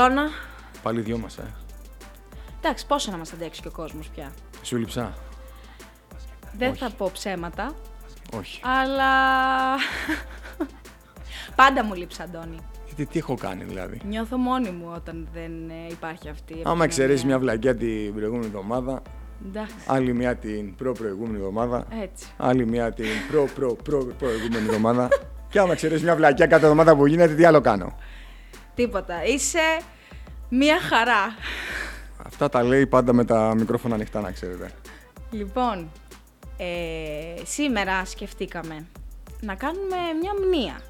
Κολόνα. Πάλι δυο μας, ε. Εντάξει, πόσο να μας αντέξει και ο κόσμος πια. Σου έλειψα. Δεν Όχι. θα πω ψέματα, Όχι. αλλά... Πάντα μου λείπεις, Αντώνη. Γιατί τι έχω κάνει δηλαδή; Νιώθω μόνη μου όταν δεν ε, υπάρχει αυτή η Άμα επικοινωνία. εξαιρέσεις μια βλακιά την προηγούμενη εβδομάδα, Εντάξει, άλλη μια την προ-προηγούμενη εβδομάδα, έτσι. άλλη μια την προ-προ-προ-προηγούμενη εβδομάδα. και άμα εξαιρέσεις μια βλακιά κάθε εβδομάδα που γίνεται, τι άλλο κάνω; Τίποτα. Είσαι μία χαρά. Αυτά τα λέει πάντα με τα μικρόφωνα ανοιχτά, να ξέρετε. Λοιπόν, ε, σήμερα σκεφτήκαμε να κάνουμε μια μνήα.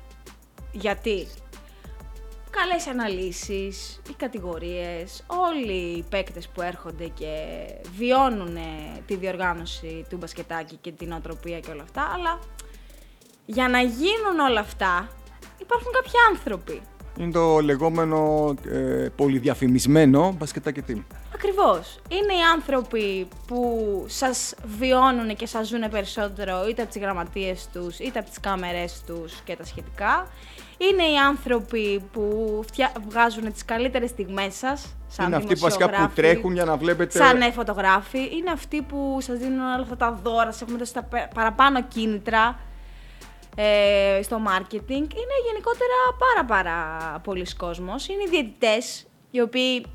Γιατί καλές αναλύσεις, οι κατηγορίες, όλοι οι παίκτες που έρχονται και βιώνουν τη διοργάνωση του μπασκετάκι και την οτροπία και όλα αυτά, αλλά για να γίνουν όλα αυτά υπάρχουν κάποιοι άνθρωποι. Είναι το λεγόμενο ε, πολυδιαφημισμένο μπασκετάκι team. Ακριβώς. Είναι οι άνθρωποι που σας βιώνουν και σας ζουν περισσότερο είτε από τις γραμματείες τους, είτε από τις κάμερες τους και τα σχετικά. Είναι οι άνθρωποι που φτια... βγάζουν τις καλύτερες στιγμές σας, σαν είναι αυτοί που βασικά που δημοσιογράφοι, τρέχουν για να βλέπετε. Σαν ε, φωτογράφοι. Είναι αυτοί που σας δίνουν όλα αυτά τα δώρα, σας έχουν δώσει τα πε- παραπάνω κίνητρα ε, στο marketing. Είναι γενικότερα πάρα πάρα πολλοί κόσμος. Είναι οι διαιτητές, οι οποίοι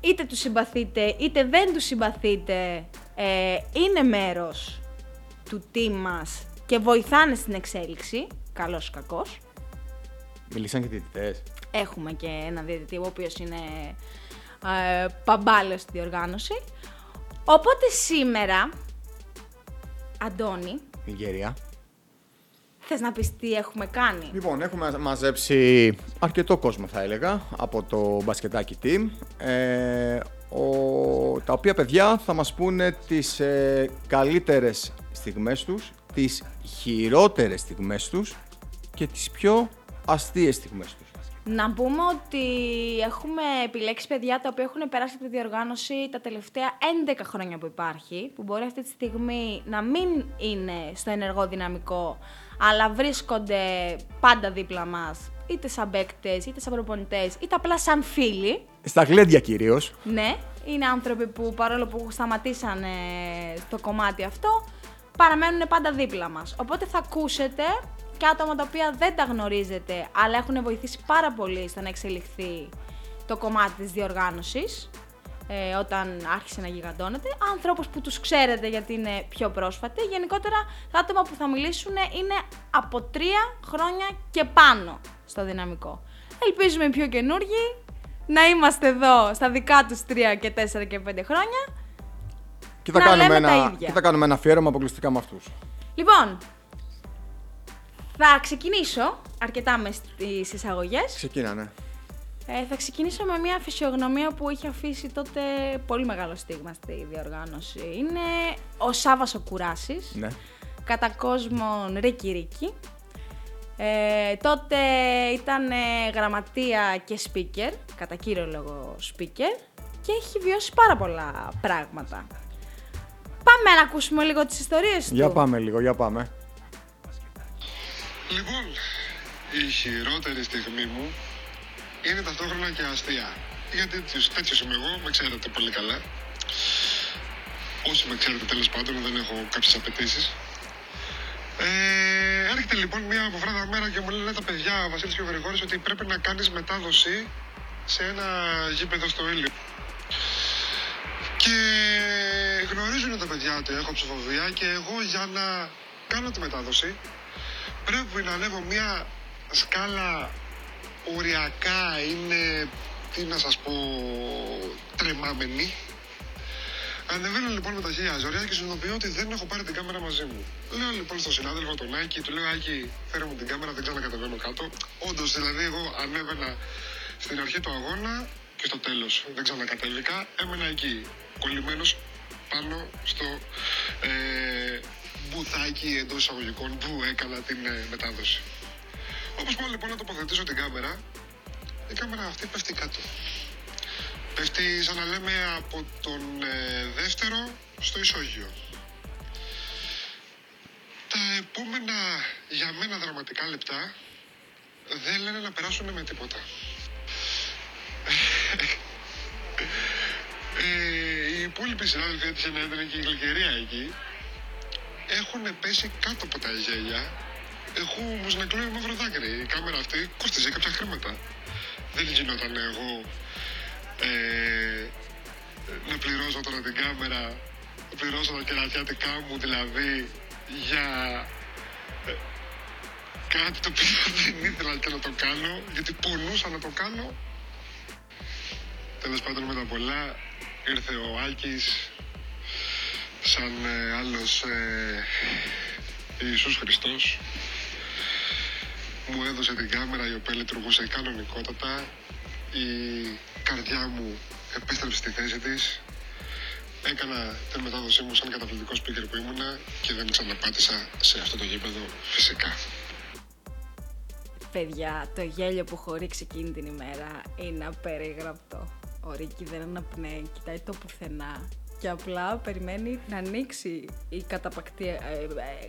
είτε τους συμπαθείτε είτε δεν τους συμπαθείτε, ε, είναι μέρος του team μας και βοηθάνε στην εξέλιξη, καλός ή κακός. Μιλήσαν και διαιτητές. Έχουμε και ένα διαιτητή, ο οποίος είναι ε, παμπάλαιος στη διοργάνωση. Οπότε σήμερα, Αντώνη, Νιγέρια. Θες να πεις τι έχουμε κάνει; Λοιπόν, έχουμε μαζέψει αρκετό κόσμο θα έλεγα από το μπασκετάκι team ε, ο, τα οποία παιδιά θα μας πούνε τις ε, καλύτερες στιγμές τους, τις χειρότερες στιγμές τους και τις πιο αστείες στιγμές τους. Να πούμε ότι έχουμε επιλέξει παιδιά τα οποία έχουν περάσει από τη διοργάνωση τα τελευταία 11 χρόνια που υπάρχει, που μπορεί αυτή τη στιγμή να μην είναι στο ενεργό δυναμικό, αλλά βρίσκονται πάντα δίπλα μας, είτε σαν παίκτες, είτε σαν προπονητές, είτε απλά σαν φίλοι. Στα γλέντια κυρίως. Ναι, είναι άνθρωποι που παρόλο που σταματήσανε στο κομμάτι αυτό, παραμένουν πάντα δίπλα μας. Οπότε θα ακούσετε και άτομα τα οποία δεν τα γνωρίζετε, αλλά έχουν βοηθήσει πάρα πολύ στο να εξελιχθεί το κομμάτι της διοργάνωσης, ε, όταν άρχισε να γιγαντώνεται. Ανθρώπους που τους ξέρετε γιατί είναι πιο πρόσφατοι. Γενικότερα, τα άτομα που θα μιλήσουν είναι από τρία χρόνια και πάνω στο δυναμικό. Ελπίζουμε οι πιο καινούργοι να είμαστε εδώ στα δικά τους 3 και 4 και 5 χρόνια. Και θα, Να κάνουμε λέμε τα ένα, ίδια. και θα κάνουμε ένα αφιέρωμα αποκλειστικά με αυτούς. Λοιπόν, θα ξεκινήσω αρκετά με στις εισαγωγές. Ξεκίνανε. Ε, θα ξεκινήσω με μια φυσιογνωμία που είχε αφήσει τότε πολύ μεγάλο στίγμα στη διοργάνωση. Είναι ο Σάββας ο Κουράσης, Ναι. κατά κόσμον Ρίκι Ρίκι. Ε, τότε ήταν ε, γραμματεία και speaker, κατά κύριο λόγο speaker, και έχει βιώσει πάρα πολλά πράγματα. Πάμε να ακούσουμε λίγο τις ιστορίες του. Για πάμε λίγο, για πάμε. Λοιπόν, η χειρότερη στιγμή μου είναι ταυτόχρονα και αστεία. Γιατί τέτοιος, τέτοιος είμαι εγώ, με ξέρετε πολύ καλά. Όσοι με ξέρετε τέλος πάντων, δεν έχω κάποιες απαιτήσεις. Ε, έρχεται λοιπόν μια αποφράτα μέρα και μου λένε τα παιδιά, ο Βασίλης και ο Γρηγόρης, ότι πρέπει να κάνεις μετάδοση σε ένα γήπεδο στο Ήλιο. Και γνωρίζουν τα παιδιά ότι έχω ψηφοβία και εγώ για να κάνω τη μετάδοση πρέπει να ανέβω μια σκάλα οριακά είναι, τι να σας πω, τρεμάμενη. Ανεβαίνω λοιπόν με τα χίλια ζωριά και συνειδητοποιώ ότι δεν έχω πάρει την κάμερα μαζί μου. Λέω λοιπόν στον συνάδελφο τον Άκη, του λέω Άκη, φέρε μου την κάμερα, δεν ξανακατεβαίνω κάτω. Όντως δηλαδή, εγώ ανέβαινα στην αρχή του αγώνα και στο τέλος. Δεν ξανακατέβηκα, έμενα εκεί, κολλημένος πάνω στο ε, μπουτάκι εντός εισαγωγικών που έκανα την ε, μετάδοση. Όπως πάω λοιπόν να τοποθετήσω την κάμερα, η κάμερα αυτή πέφτει κάτω. Πέφτει σαν να λέμε από τον ε, δεύτερο στο ισόγειο. Τα επόμενα για μένα δραματικά λεπτά δεν λένε να περάσουν με τίποτα. ε, οι υπόλοιποι συνάδελφοι έτυχε να ήταν και η γλυκερία εκεί. Έχουν πέσει κάτω από τα γέλια. Έχω όμω να κλαίω μαύρο δάκρυ. Η κάμερα αυτή κόστιζε κάποια χρήματα. Δεν γινόταν εγώ ε, να πληρώσω τώρα την κάμερα, να πληρώσω τα κερατιάτικά μου δηλαδή για ε, κάτι το οποίο δεν ήθελα και να το κάνω, γιατί πονούσα να το κάνω. Τέλος πάντων με τα πολλά ήρθε ο Άκης σαν ε, άλλος ε, Ιησούς Χριστός μου έδωσε την κάμερα η οποία λειτουργούσε κανονικότατα η καρδιά μου επέστρεψε στη θέση της έκανα την μετάδοσή μου σαν καταπληκτικός speaker που ήμουνα και δεν ξαναπάτησα σε αυτό το γήπεδο φυσικά. Παιδιά, το γέλιο που έχω ρίξει εκείνη την ημέρα είναι απερίγραπτο. Ο Ρίκη δεν αναπνέει, κοιτάει το πουθενά και απλά περιμένει να ανοίξει η καταπακτή ε, ε,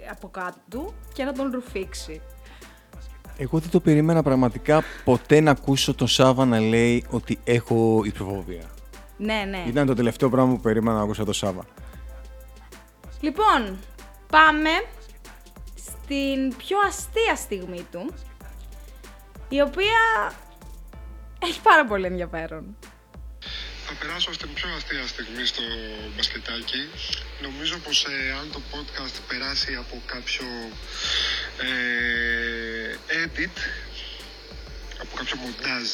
από κάτω του και να τον ρουφήξει. Εγώ δεν το περίμενα πραγματικά ποτέ να ακούσω τον Σάβα να λέει ότι έχω υψοφοβία. Ναι, ναι. Ήταν το τελευταίο πράγμα που περίμενα να ακούσω τον Σάβα. Λοιπόν, πάμε στην πιο αστεία στιγμή του, η οποία έχει πάρα πολύ ενδιαφέρον. Θα περάσω στην πιο αστεία στιγμή στο μπασκετάκι. Νομίζω πως ε, αν το podcast περάσει από κάποιο ε, edit, από κάποιο μοντάζ,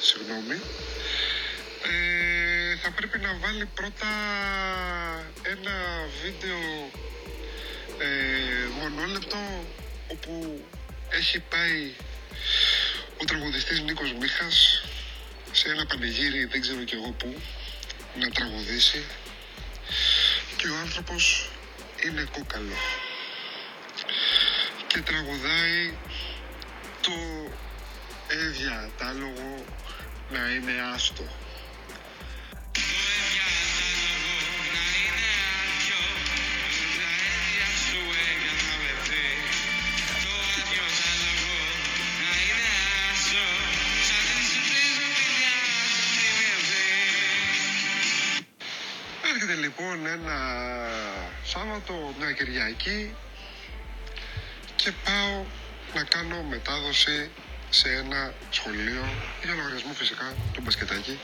συγγνώμη, ε, θα πρέπει να βάλει πρώτα ένα βίντεο ε, μονόλεπτο όπου έχει πάει ο τραγουδιστής Νίκος Μίχας σε ένα πανηγύρι δεν ξέρω κι εγώ πού να τραγουδήσει και ο άνθρωπος είναι κόκαλο και τραγουδάει το εδιατάλογο να είναι άστο. Έρχεται λοιπόν ένα Σάββατο, μια Κυριακή και πάω να κάνω μετάδοση σε ένα σχολείο για λογαριασμό φυσικά του μπασκετάκι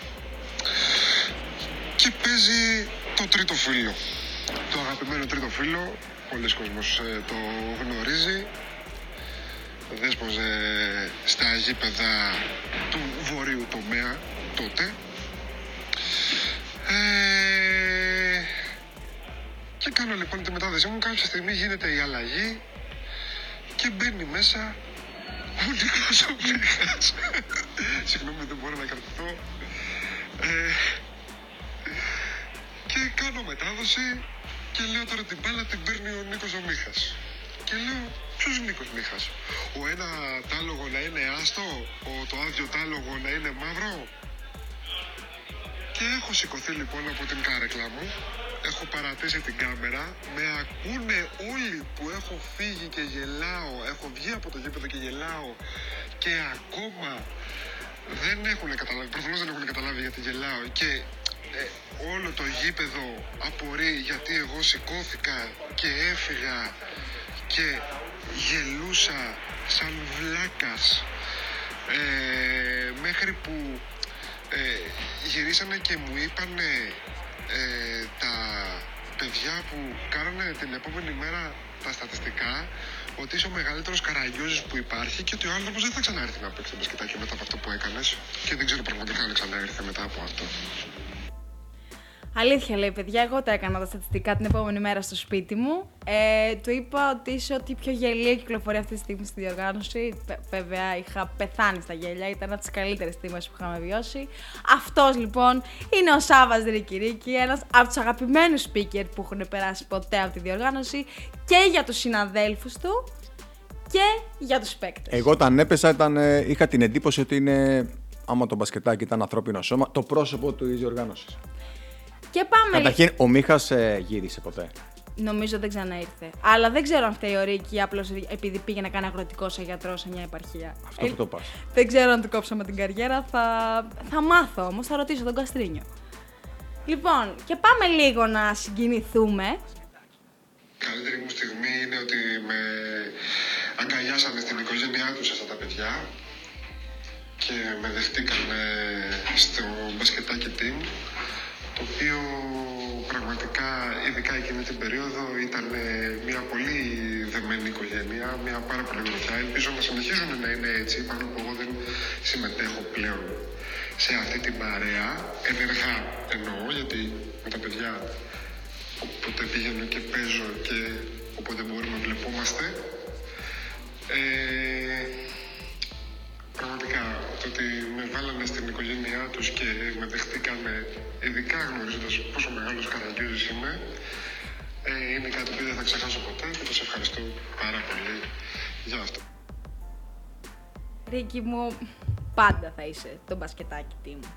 και παίζει το τρίτο φίλο. Το αγαπημένο τρίτο φίλο, πολλοί κόσμος ε, το γνωρίζει. Δέσπος ε, στα γήπεδα του βορείου τομέα τότε. Ε, και κάνω λοιπόν τη μετάδοσή μου. Κάποια στιγμή γίνεται η αλλαγή και μπαίνει μέσα ο Νίκος ο Μίχας. Συγγνώμη, δεν μπορώ να κρατηθώ. Ε, και κάνω μετάδοση και λέω τώρα την μπάλα την παίρνει ο Νίκος ο Μίχας. Και λέω, ποιος Νίκος Μίχας; Ο ένα τάλογο να είναι άστο, ο, το άδειο τάλογο να είναι μαύρο; Και έχω σηκωθεί λοιπόν από την κάρεκλα μου, έχω παρατήσει την κάμερα, με ακούνε όλοι που έχω φύγει και γελάω, έχω βγει από το γήπεδο και γελάω. Και ακόμα δεν έχουν καταλάβει, προφανώς δεν έχουν καταλάβει γιατί γελάω. Και ε, όλο το γήπεδο απορεί γιατί εγώ σηκώθηκα και έφυγα και γελούσα σαν βλάκας. Ε, μέχρι που ε, γυρίσανε και μου είπανε ε, τα παιδιά που κάνανε την επόμενη μέρα τα στατιστικά ότι είσαι ο μεγαλύτερος καραγιόζης που υπάρχει και ότι ο άνθρωπος δεν θα ξανάρθει να παίξει το μπασκετάκι μετά από αυτό που έκανες και δεν ξέρω πραγματικά αν ξανάρθει μετά από αυτό. Αλήθεια λέει, παιδιά, εγώ τα έκανα τα στατιστικά την επόμενη μέρα στο σπίτι μου. Ε, του είπα ότι είσαι ό,τι πιο γελία κυκλοφορεί αυτή τη στιγμή στη διοργάνωση. Βε- Βέβαια, είχα πεθάνει στα γέλια, ήταν από τις καλύτερες στιγμές που είχαμε βιώσει. Αυτός λοιπόν είναι ο Σάβα Ρικυρίκη, ένας από τους αγαπημένους speaker που έχουν περάσει ποτέ από τη διοργάνωση και για τους συναδέλφους του και για τους παίκτες. Εγώ όταν έπεσα ήταν, ε, είχα την εντύπωση ότι είναι, άμα το μπασκετάκι ήταν ανθρώπινο σώμα, το πρόσωπο του διοργάνωσης. Και πάμε. Καταρχήν, ο Μίχας γύρισε ποτέ. Νομίζω δεν ξαναήρθε. Αλλά δεν ξέρω αν φταίει ο Ρίκη απλώς επειδή πήγε να κάνει αγροτικό σε γιατρό σε μια επαρχία. Αυτό που το πας. Δεν ξέρω αν του κόψαμε την καριέρα. Θα, θα μάθω όμως, θα ρωτήσω τον Καστρίνιο. Λοιπόν, και πάμε λίγο να συγκινηθούμε. Η καλύτερη μου στιγμή είναι ότι με αγκαλιάσανε στην οικογένειά τους αυτά τα παιδιά και με δεχτήκαν στο μπασκετάκι team το οποίο πραγματικά ειδικά εκείνη την περίοδο ήταν μια πολύ δεμένη οικογένεια, μια πάρα πολύ γροθιά. Ελπίζω να συνεχίζουν να είναι έτσι, πάνω που εγώ δεν συμμετέχω πλέον σε αυτή την παρέα, ενεργά εννοώ, γιατί με τα παιδιά όποτε πηγαίνω και παίζω και όποτε μπορούμε βλεπόμαστε. Ε, πραγματικά το ότι με βάλανε στην οικογένειά τους και με δεχτήκανε ειδικά γνωρίζοντας πόσο μεγάλος καραγκιόζης είμαι ε, είναι κάτι που δεν θα ξεχάσω ποτέ και τους ευχαριστώ πάρα πολύ για αυτό. Ρίκη μου, πάντα θα είσαι το μπασκετάκι τι μου.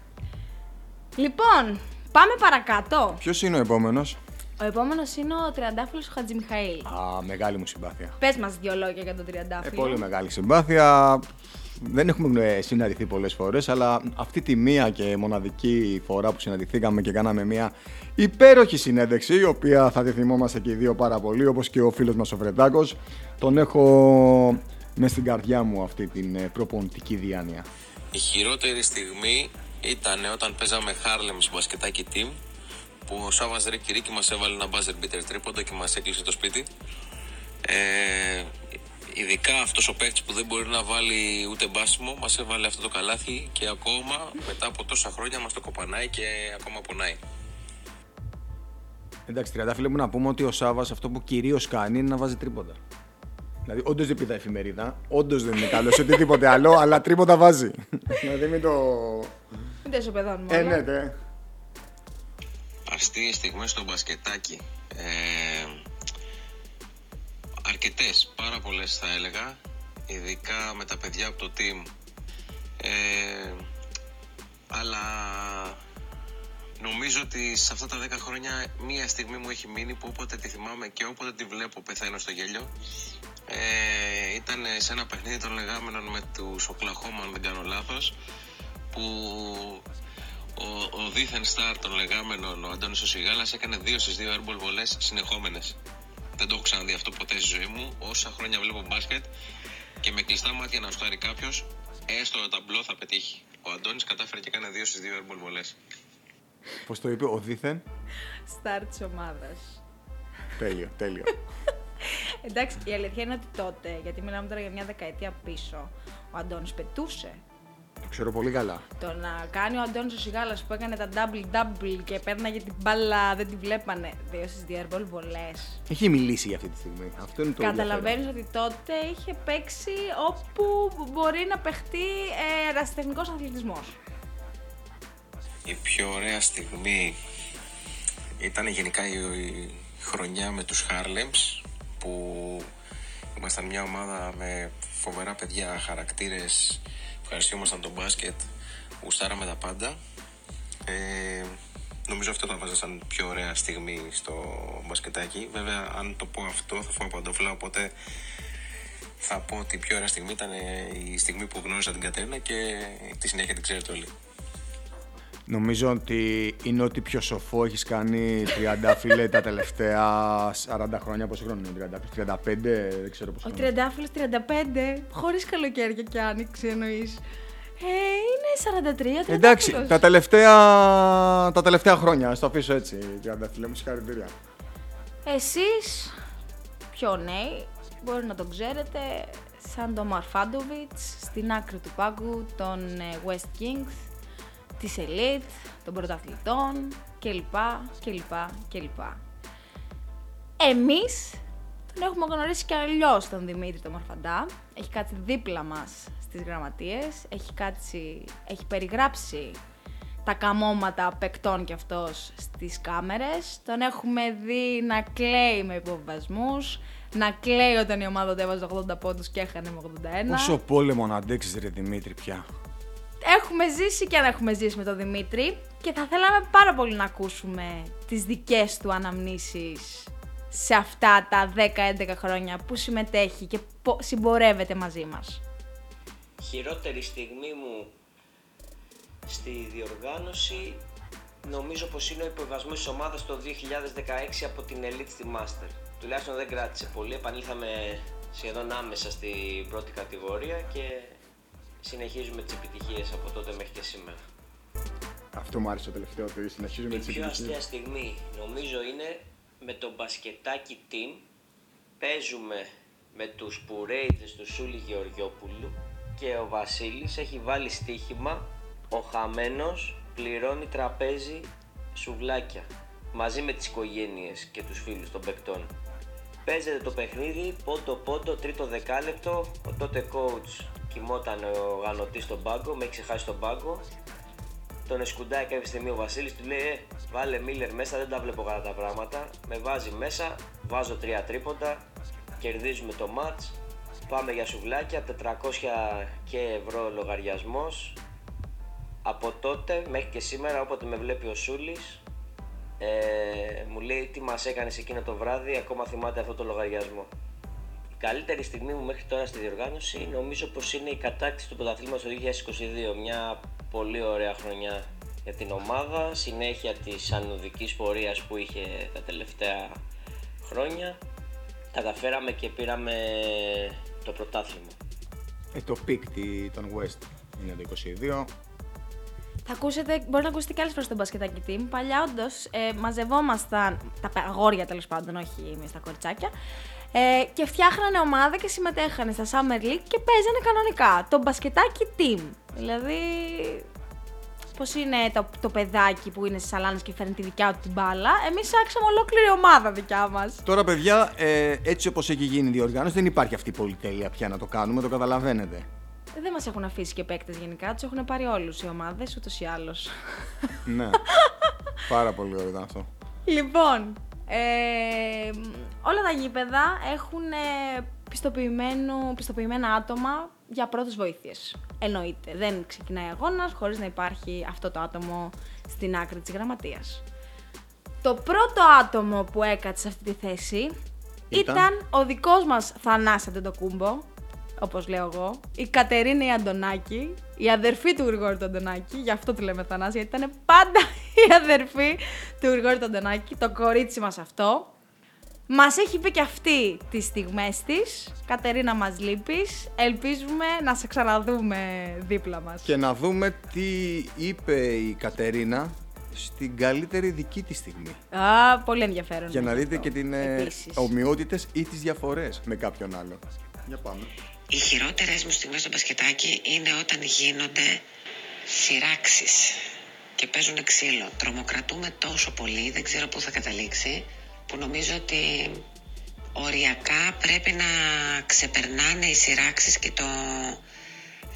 Λοιπόν, πάμε παρακάτω. Ποιος είναι ο επόμενος; Ο επόμενος είναι ο Τριαντάφυλλος Χατζημιχαήλ. Α, μεγάλη μου συμπάθεια. Πες μας δύο λόγια για τον Ε, Τριαντάφυλλο. πολύ μεγάλη συμπάθεια. Δεν έχουμε ε, συναντηθεί πολλές φορές, αλλά αυτή τη μία και μοναδική φορά που συναντηθήκαμε και κάναμε μια υπέροχη συνέντευξη, η οποία θα τη θυμόμαστε και οι δύο πάρα πολύ, όπως και ο φίλος μας ο Φρετάκος. Τον έχω μες στην καρδιά μου αυτή την ε, προπονητική διάνοια. Η χειρότερη στιγμή ήταν όταν παίζαμε Harlem στο μπασκετάκι team που ο Σάβας Ρίκη Ρίκη μας έβαλε ένα buzzer beater τρίποντο και μας έκλεισε το σπίτι. Ε, ειδικά αυτός ο παίκτης που δεν μπορεί να βάλει ούτε μπάσιμο μας έβαλε αυτό το καλάθι και ακόμα μετά από τόσα χρόνια μας το κοπανάει και ακόμα πονάει. Εντάξει, τριαντάφυλλε μου να πούμε ότι ο Σάβας αυτό που κυρίως κάνει είναι να βάζει τρίποντα. Δηλαδή, όντως δεν πηδά εφημερίδα, όντως δεν είναι καλός σε οτιδήποτε άλλο, αλλά τρίποντα βάζει. δηλαδή, μην το. Μην τα ισοπεδώνουμε Ε, όλα. ναι, ναι. αστείες στιγμές στο μπασκετάκι. Ε, αρκετές, πάρα πολλές θα έλεγα, ειδικά με τα παιδιά από το team. Ε, αλλά νομίζω ότι σε αυτά τα 10 χρόνια μία στιγμή μου έχει μείνει που όποτε τη θυμάμαι και όποτε τη βλέπω πεθαίνω στο γέλιο. Ε, ήταν σε ένα παιχνίδι των λεγάμενων με τους Οκλαχώμα, αν δεν κάνω λάθος, που ο, ο δίθεν στάρ των λεγάμενων, ο Αντώνης ο Σιγάλας, έκανε δύο στις δύο airball βολές συνεχόμενες. Δεν το έχω ξαναδεί αυτό ποτέ στη ζωή μου. Όσα χρόνια βλέπω μπάσκετ και με κλειστά μάτια να στάρει κάποιος, έστω το ταμπλό θα πετύχει. Ο Αντώνης κατάφερε και έκανε δύο στις δύο airball βολές. Πώς το είπε, ο δίθεν. Στάρ τη ομάδας. τέλειο, τέλειο. Εντάξει, η αλήθεια είναι ότι τότε, γιατί μιλάμε τώρα για μια δεκαετία πίσω, ο Αντώνης πετούσε. Το ξέρω πολύ καλά. Το να κάνει ο Αντώνης ο Σιγάλας που έκανε τα double-double και παίρναγε την μπάλα, δεν τη βλέπανε. Δύο στις δύο airball βολές. Έχει μιλήσει για αυτή τη στιγμή. Αυτό είναι το Καταλαβαίνεις ότι τότε είχε παίξει όπου μπορεί να παιχτεί ε, ερασιτεχνικός αθλητισμός. Η πιο ωραία στιγμή ήταν γενικά η, η χρονιά με τους Harlems που ήμασταν μια ομάδα με φοβερά παιδιά, χαρακτήρες, ευχαριστιόμασταν τον μπάσκετ, γουστάραμε τα πάντα. Ε, νομίζω αυτό θα βάζα σαν πιο ωραία στιγμή στο μπασκετάκι. Βέβαια, αν το πω αυτό θα φάω παντόφλα, οπότε θα πω ότι η πιο ωραία στιγμή ήταν ε, η στιγμή που γνώρισα την Κατερίνα και τη συνέχεια την ξέρετε όλοι. Νομίζω ότι είναι ότι πιο σοφό έχεις κάνει 30 φίλε τα τελευταία 40 χρόνια. Πόσο χρόνο είναι 30, 35, δεν ξέρω πόσο Ο χρόνο. Τριαντάφυλλος 35, χωρίς καλοκαίρια και άνοιξη εννοείς. Ε, είναι 43, 30 Εντάξει, τα τελευταία, τα τελευταία χρόνια, ας το αφήσω έτσι. 30 φίλε μου, συγχαρητήρια. Εσείς, πιο νέοι, μπορεί να τον ξέρετε, σαν τον Μαρφάντοβιτς, στην άκρη του πάγκου των ε, West Kings, της Elite, των πρωταθλητών κλπ. κλπ. κλπ. Εμείς τον έχουμε γνωρίσει και αλλιώς τον Δημήτρη τον Μαρφαντά. Έχει κάτσει δίπλα μας στις γραμματείες, έχει, κάτσει, έχει περιγράψει τα καμώματα παικτών κι αυτός στις κάμερες. Τον έχουμε δει να κλαίει με υποβασμούς, να κλαίει όταν η ομάδα του έβαζε 80 πόντους και έχανε με 81. Πόσο πόλεμο να αντέξεις ρε Δημήτρη πια. Έχουμε ζήσει και αν έχουμε ζήσει με τον Δημήτρη και θα θέλαμε πάρα πολύ να ακούσουμε τις δικές του αναμνήσεις σε αυτά τα 10-11 χρόνια που συμμετέχει και συμπορεύεται μαζί μας. Χειρότερη στιγμή μου στη διοργάνωση νομίζω πως είναι ο υποβασμός της ομάδας το 2016 από την Elite στη Master. Τουλάχιστον δεν κράτησε πολύ, επανήλθαμε σχεδόν άμεσα στην πρώτη κατηγορία και συνεχίζουμε τις επιτυχίες από τότε μέχρι και σήμερα. Αυτό μου άρεσε το τελευταίο, ότι συνεχίζουμε τις επιτυχίες. Η πιο αστεία στιγμή νομίζω είναι με το μπασκετάκι team παίζουμε με τους Πουρέιδες του Σούλη Γεωργιόπουλου και ο Βασίλης έχει βάλει στοίχημα ο χαμένος πληρώνει τραπέζι σουβλάκια μαζί με τις οικογένειες και τους φίλους των παικτών. Παίζεται το παιχνίδι, πόντο πόντο, τρίτο δεκάλεπτο, ο τότε coach κοιμόταν ο γανωτής στον πάγκο, με έχει ξεχάσει τον πάγκο. Τον εσκουντάει κάποια στιγμή ο Βασίλης, του λέει ε, βάλε Μίλλερ μέσα, δεν τα βλέπω καλά τα πράγματα. Με βάζει μέσα, βάζω τρία τρίποντα, κερδίζουμε το μάτς. Πάμε για σουβλάκια, 400 και ευρώ λογαριασμός, από τότε μέχρι και σήμερα όποτε με βλέπει ο Σούλης ε, μου λέει τι μας έκανες εκείνο το βράδυ, ακόμα θυμάται αυτό το λογαριασμό. Η καλύτερη στιγμή μου μέχρι τώρα στη διοργάνωση νομίζω πως είναι η κατάκτηση του πρωταθλήματος το 2022, μια πολύ ωραία χρονιά για την ομάδα, συνέχεια της ανωδικής πορείας που είχε τα τελευταία χρόνια. Καταφέραμε και πήραμε το πρωτάθλημα. Ε, το peak των West είναι το 22, θα ακούσετε, μπορεί να ακούσετε και άλλες φορές το μπασκετάκι team. Παλιά, όντως, ε, μαζευόμασταν. Τα αγόρια τέλος πάντων, όχι εμείς τα κοριτσάκια. Ε, και φτιάχνανε ομάδα και συμμετέχανε στα Summer League και παίζανε κανονικά. Το μπασκετάκι team. Δηλαδή. Πώς είναι το, το παιδάκι που είναι στις αλάνες και φέρνει τη δικιά του την μπάλα. Εμείς φτιάξαμε ολόκληρη ομάδα δικιά μας. Τώρα, παιδιά, ε, έτσι όπως έχει γίνει η διοργάνωση, δεν υπάρχει αυτή η πολυτέλεια πια να το κάνουμε, το καταλαβαίνετε δεν μας έχουν αφήσει και παίκτες γενικά. Τους έχουν πάρει όλους οι ομάδες, ούτως ή άλλως. ναι. Πάρα πολύ ωραίο ήταν αυτό. Λοιπόν, ε, όλα τα γήπεδα έχουν ε, πιστοποιημένα άτομα για πρώτες βοήθειες. Εννοείται. Δεν ξεκινάει αγώνας χωρίς να υπάρχει αυτό το άτομο στην άκρη της γραμματείας. Το πρώτο άτομο που έκατσε σε αυτή τη θέση ήταν, ήταν ο δικός μας Θανάσης Αντεντοκούμπο, όπως λέω εγώ, η Κατερίνα η Αντωνάκη, η αδερφή του Γρηγόρη του Αντωνάκη, γι' αυτό τη λέμε Θανάση, γιατί ήταν πάντα η αδερφή του Γρηγόρη του Αντωνάκη, το κορίτσι μας αυτό. Μας έχει πει και αυτή τις στιγμές της. Κατερίνα, μας λείπεις. Ελπίζουμε να σε ξαναδούμε δίπλα μας. Και να δούμε τι είπε η Κατερίνα στην καλύτερη δική της στιγμή. Α, πολύ ενδιαφέρον. Για να δείτε και την ε, ομοιότητες ή τις διαφορές με κάποιον άλλο. Για πάμε. Οι χειρότερες μου στιγμές στο μπασκετάκι είναι όταν γίνονται σειράξεις και παίζουν ξύλο. Τρομοκρατούμε τόσο πολύ, δεν ξέρω πού θα καταλήξει, που νομίζω ότι οριακά πρέπει να ξεπερνάνε οι σειράξεις και το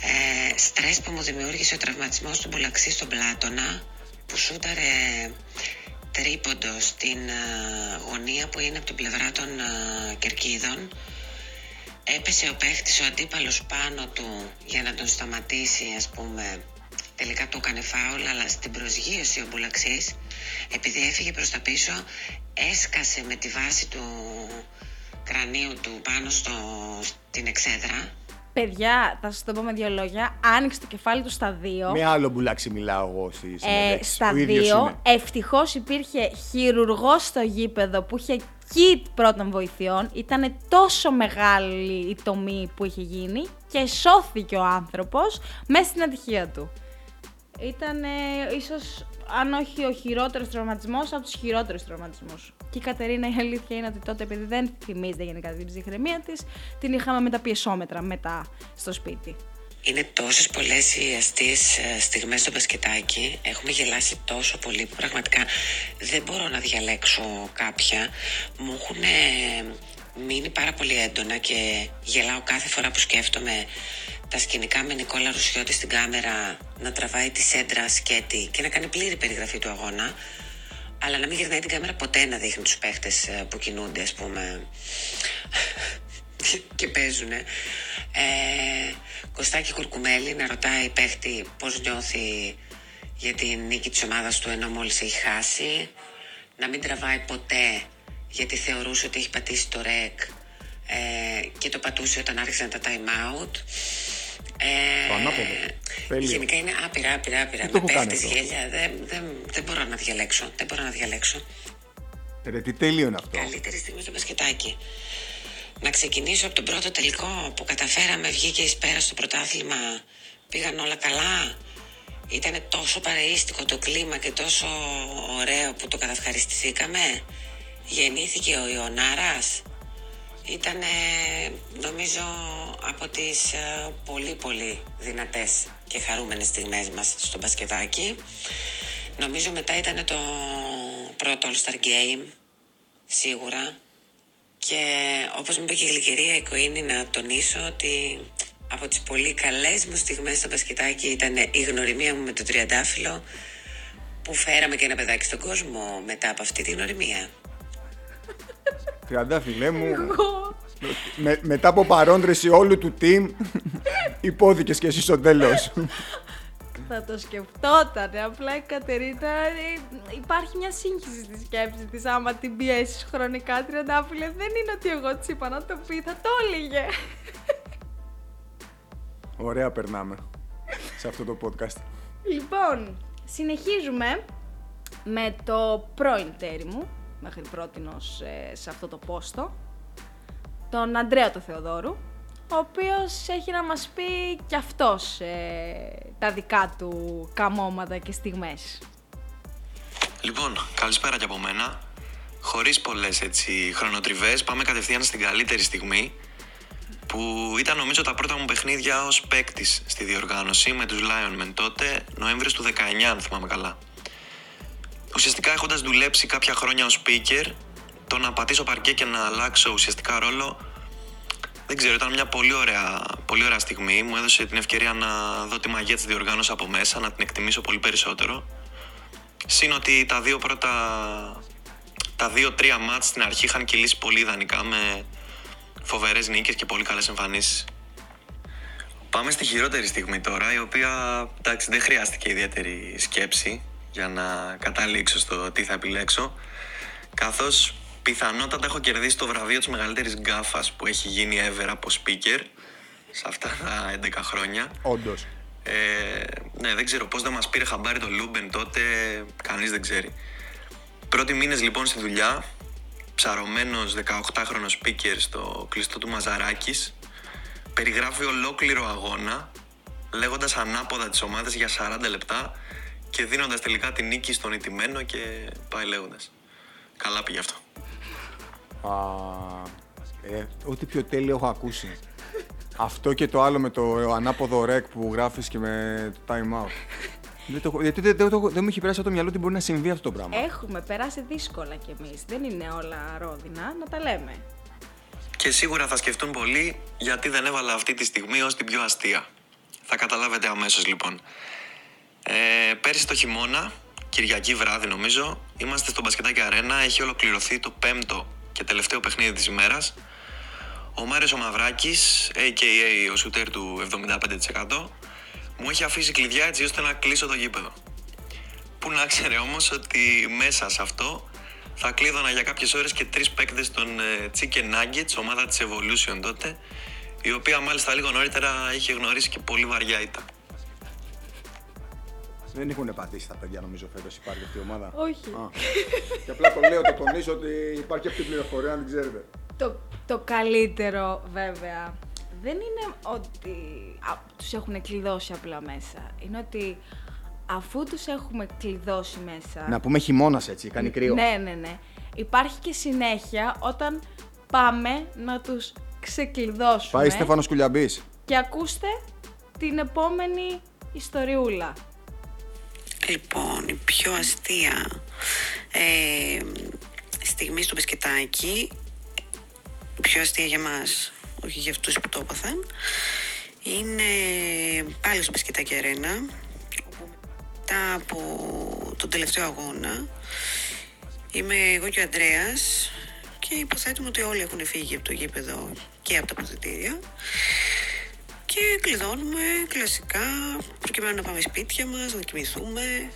ε, στρες που μου δημιούργησε ο τραυματισμός του Μπολαξή στον Πλάτωνα, που σούταρε τρίποντο στην ε, γωνία που είναι από την πλευρά των ε, Κερκίδων. Έπεσε ο παίχτης ο αντίπαλος πάνω του για να τον σταματήσει ας πούμε. Τελικά το έκανε φάουλ αλλά στην προσγείωση ο Μπουλαξής επειδή έφυγε προς τα πίσω έσκασε με τη βάση του κρανίου του πάνω στο, στην εξέδρα Παιδιά, θα σας το πω με δύο λόγια. Άνοιξε το κεφάλι του στα δύο. Με άλλο μπουλάξι μιλάω εγώ στη ε, Στα δύο. Ευτυχώς υπήρχε χειρουργός στο γήπεδο που είχε kit πρώτων βοηθειών. Ήταν τόσο μεγάλη η τομή που είχε γίνει και σώθηκε ο άνθρωπος μέσα στην ατυχία του. Ήταν ίσως, αν όχι ο χειρότερος τραυματισμός, από τους χειρότερους τραυματισμούς. Και η Κατερίνα η αλήθεια είναι ότι τότε, επειδή δεν θυμίζεται γενικά την ψυχραιμία της, την είχαμε με τα πιεσόμετρα μετά στο σπίτι. Είναι τόσες πολλές οι αστείες ε, στιγμές στο μπασκετάκι. Έχουμε γελάσει τόσο πολύ που πραγματικά δεν μπορώ να διαλέξω κάποια. Μου έχουν μείνει πάρα πολύ έντονα και γελάω κάθε φορά που σκέφτομαι τα σκηνικά με Νικόλα Ρουσιώτη στην κάμερα να τραβάει τη σέντρα σκέτη και να κάνει πλήρη περιγραφή του αγώνα αλλά να μην γυρνάει την κάμερα ποτέ να δείχνει τους παίχτες ε, που κινούνται ας πούμε και παίζουν. Ε, Κωστάκη Κουρκουμέλη να ρωτάει παίχτη πώς νιώθει για την νίκη της ομάδας του ενώ μόλις έχει χάσει. Να μην τραβάει ποτέ γιατί θεωρούσε ότι έχει πατήσει το ρεκ ε, και το πατούσε όταν άρχισαν τα time out. Ε, Το ανάποδο. Τέλειο. Γενικά είναι άπειρα, άπειρα, άπειρα. Δεν το Με έχω κάνει παίχτες αυτό. γέλια. Δεν, δεν, δεν μπορώ να διαλέξω. Δεν μπορώ να διαλέξω. Ρε, τι τέλειο είναι αυτό. Καλύτερη στιγμή στο μπασκετάκι. Να ξεκινήσω από τον πρώτο τελικό που καταφέραμε, βγήκε εις πέρας στο πρωτάθλημα, πήγαν όλα καλά. Ήταν τόσο παρεΐστικο το κλίμα και τόσο ωραίο που το καταυχαριστηθήκαμε. Γεννήθηκε ο Ιωνάρας. Ήταν νομίζω από τις ε, πολύ πολύ δυνατές και χαρούμενες στιγμές μας στο μπασκετάκι. Νομίζω μετά ήταν το πρώτο All Star Game, σίγουρα. Και όπως μου είπε και η γλυκερία η Κοίνη να τονίσω ότι από τις πολύ καλές μου στιγμές στο μπασκετάκι ήταν η γνωριμία μου με τον Τριαντάφυλλο που φέραμε και ένα παιδάκι στον κόσμο μετά από αυτή τη γνωριμία. Τριαντάφυλλέ μου, με, μετά από παρόντρεση όλου του team, υπόθηκες και εσύ στο τέλος. Θα το σκεφτόταν. Απλά η Κατερίνα ε, υπάρχει μια σύγχυση στη σκέψη της. Άμα την πιέσεις χρονικά, τριαντάφυλλε, δεν είναι ότι εγώ της είπα να το πει, θα το έλεγε. Ωραία περνάμε σε αυτό το podcast. Λοιπόν, συνεχίζουμε με το πρώην τέρι μου, μέχρι πρότινος ε, σε αυτό το πόστο, τον Αντρέα το Θεοδόρου, ο οποίος έχει να μας πει κι αυτός ε, τα δικά του καμώματα και στιγμές. Λοιπόν, καλησπέρα και από μένα. Χωρίς πολλές χρονοτριβές, πάμε κατευθείαν στην καλύτερη στιγμή που ήταν νομίζω τα πρώτα μου παιχνίδια ως παίκτης στη διοργάνωση με τους Lionmen τότε, Νοέμβριος του 19, αν θυμάμαι καλά. Ουσιαστικά έχοντας δουλέψει κάποια χρόνια ως speaker, το να πατήσω παρκέ και να αλλάξω ουσιαστικά ρόλο, δεν ξέρω, ήταν μια πολύ ωραία, πολύ ωραία στιγμή. Μου έδωσε την ευκαιρία να δω τη μαγεία τη διοργάνωση από μέσα, να την εκτιμήσω πολύ περισσότερο. Συν ότι τα δύο πρώτα. Τα δύο-τρία ματς στην αρχή είχαν κυλήσει πολύ ιδανικά με φοβερές νίκες και πολύ καλές εμφανίσεις. Πάμε στη χειρότερη στιγμή τώρα, η οποία εντάξει, δεν χρειάστηκε ιδιαίτερη σκέψη για να καταλήξω στο τι θα επιλέξω. Καθώς πιθανότατα έχω κερδίσει το βραβείο της μεγαλύτερης γκάφας που έχει γίνει ever από speaker σε αυτά τα 11 χρόνια. Όντως. Ε, ναι, δεν ξέρω πώς δεν μας πήρε χαμπάρι το Λούμπεν τότε, κανείς δεν ξέρει. Πρώτοι μήνες λοιπόν στη δουλειά, ψαρωμένος 18χρονος speaker στο κλειστό του Μαζαράκης, περιγράφει ολόκληρο αγώνα, λέγοντας ανάποδα τις ομάδες για 40 λεπτά και δίνοντας τελικά την νίκη στον ηττημένο και πάει λέγοντας. Καλά πήγε αυτό. Α, ε, ό,τι πιο τέλειο έχω ακούσει. Αυτό και το άλλο με το ανάποδο ρεκ που γράφεις και με το time out. δεν το, έχω- γιατί δεν, δεν, το έχω- δεν μου έχει περάσει από το μυαλό ότι μπορεί να συμβεί αυτό το πράγμα. Έχουμε περάσει δύσκολα κι εμείς, δεν είναι όλα ρόδινα, να τα λέμε. Και σίγουρα θα σκεφτούν πολύ γιατί δεν έβαλα αυτή τη στιγμή ως την πιο αστεία. Θα καταλάβετε αμέσως λοιπόν. Ε, πέρυσι το χειμώνα, Κυριακή βράδυ νομίζω, είμαστε στο Μπασκετάκι Αρένα, έχει ολοκληρωθεί το πέμπτο και τελευταίο παιχνίδι της ημέρας. Ο Μάριος ο Μαυράκης, a.k.a. ο σουτέρ του 75%, μου έχει αφήσει κλειδιά έτσι ώστε να κλείσω το γήπεδο. Που να ξέρει όμως ότι μέσα σε αυτό θα κλείδωνα για κάποιες ώρες και τρεις παίκτες των ε, Chicken Nuggets, ομάδα της Evolution τότε, η οποία μάλιστα λίγο νωρίτερα είχε γνωρίσει και πολύ βαριά ήττα. Δεν έχουν πατήσει τα παιδιά νομίζω φέτος υπάρχει αυτή η ομάδα; Όχι. Α. και απλά το λέω, το τονίζω ότι υπάρχει αυτή η πληροφορία, αν την ξέρετε. Το, το καλύτερο βέβαια δεν είναι ότι α, τους έχουν κλειδώσει απλά μέσα. Είναι ότι αφού τους έχουμε κλειδώσει μέσα... Να πούμε χειμώνας έτσι, κάνει κρύο. Ναι, ναι, ναι. Υπάρχει και συνέχεια όταν πάμε να τους ξεκλειδώσουμε. Πάει Στέφανος Κουλιαμπής. Και ακούστε την επόμενη ιστοριούλα. Λοιπόν, η πιο αστεία ε, στιγμή στο μπασκετάκι, η πιο αστεία για μας, όχι για αυτούς που το έπαθαν, είναι πάλι στο μπασκετάκι αρένα, όπου μετά από τον τελευταίο αγώνα, είμαι εγώ και ο Ανδρέας και υποθέτουμε ότι όλοι έχουν φύγει από το γήπεδο και από τα ποδητήρια και κλειδώνουμε κλασικά προκειμένου να πάμε σπίτια μας, να κοιμηθούμε.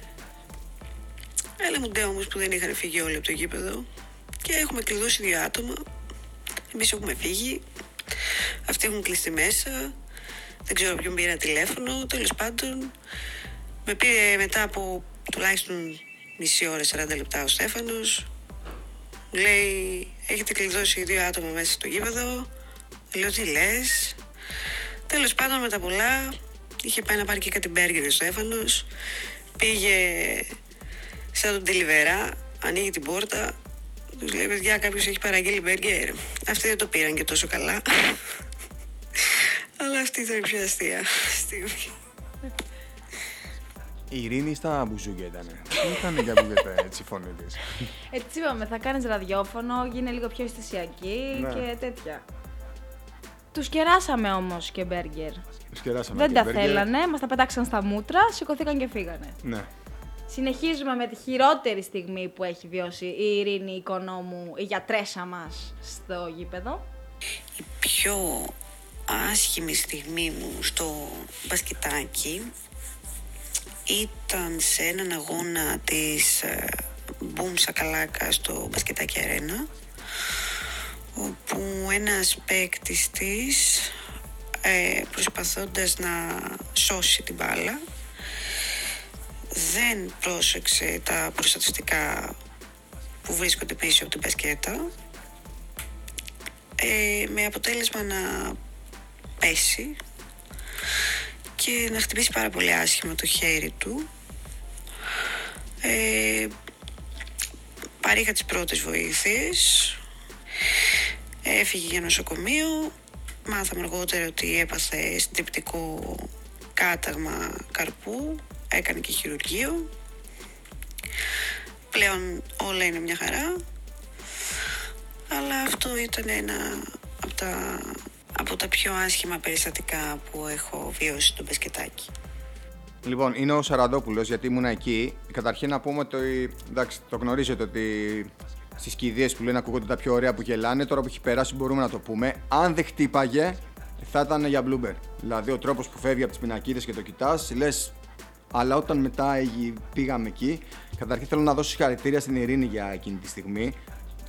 Έλα μου ντε όμως που δεν είχαν φύγει όλοι από το γήπεδο και έχουμε κλειδώσει δύο άτομα. Εμείς έχουμε φύγει, αυτοί έχουν κλειστεί μέσα, δεν ξέρω ποιον πήρα τηλέφωνο, τέλος πάντων. Με πήρε μετά από τουλάχιστον μισή ώρα, 40 λεπτά ο Στέφανος. Μου λέει, έχετε κλειδώσει δύο άτομα μέσα στο γήπεδο. Λέω, τι λες; Τέλος πάντων με τα πολλά, είχε πάει να πάρει και κάτι μπέργκερ ο Στέφανος. Πήγε σαν τον τελιβερά, ανοίγει την πόρτα, τους λέει, παιδιά, κάποιος έχει παραγγείλει μπέργκερ. Αυτοί δεν το πήραν και τόσο καλά. Αλλά αυτή ήταν η πιο αστεία στιγμή. Η Ειρήνη στα μπουζούκια ήταν. Δεν ήταν για ακούγεται έτσι η φωνή της. Έτσι είπαμε, θα κάνεις ραδιόφωνο, γίνε λίγο πιο αισθησιακή Ναι. και τέτοια. Τους κεράσαμε όμως και μπέργκερ. Τους κεράσαμε. Δεν και τα μπέργκερ. θέλανε, μας τα πετάξαν στα μούτρα, σηκωθήκαν και φύγανε. Ναι. Συνεχίζουμε με τη χειρότερη στιγμή που έχει βιώσει η Ειρήνη Οικονόμου, η γιατρέσα μας, στο γήπεδο. Η πιο άσχημη στιγμή μου στο μπασκετάκι ήταν σε έναν αγώνα της ε, Boom Σακαλάκα στο μπασκετάκι αρένα όπου ένας παίκτης της ε, προσπαθώντας να σώσει την μπάλα δεν πρόσεξε τα προστατευτικά που βρίσκονται πίσω από την μπασκέτα ε, με αποτέλεσμα να πέσει και να χτυπήσει πάρα πολύ άσχημα το χέρι του. Ε, παρήχα τις πρώτες βοήθειες, έφυγε για νοσοκομείο, μάθαμε αργότερα ότι έπαθε συντριπτικό κάταγμα καρπού, έκανε και χειρουργείο. Πλέον όλα είναι μια χαρά, αλλά αυτό ήταν ένα από τα, από τα πιο άσχημα περιστατικά που έχω βιώσει στο μπασκετάκι. Λοιπόν, είναι ο Σαραντόπουλος γιατί ήμουν εκεί. Καταρχήν να πούμε ότι. Εντάξει, το γνωρίζετε ότι στις κηδείες που λένε ακούγονται τα πιο ωραία που γελάνε. Τώρα που έχει περάσει μπορούμε να το πούμε. Αν δεν χτύπαγε, θα ήταν για blooper. Δηλαδή ο τρόπος που φεύγει από τις πινακίδες και το κοιτάς, λες. Αλλά όταν μετά έγι- πήγαμε εκεί, καταρχήν θέλω να δώσω συγχαρητήρια στην Ειρήνη για εκείνη τη στιγμή.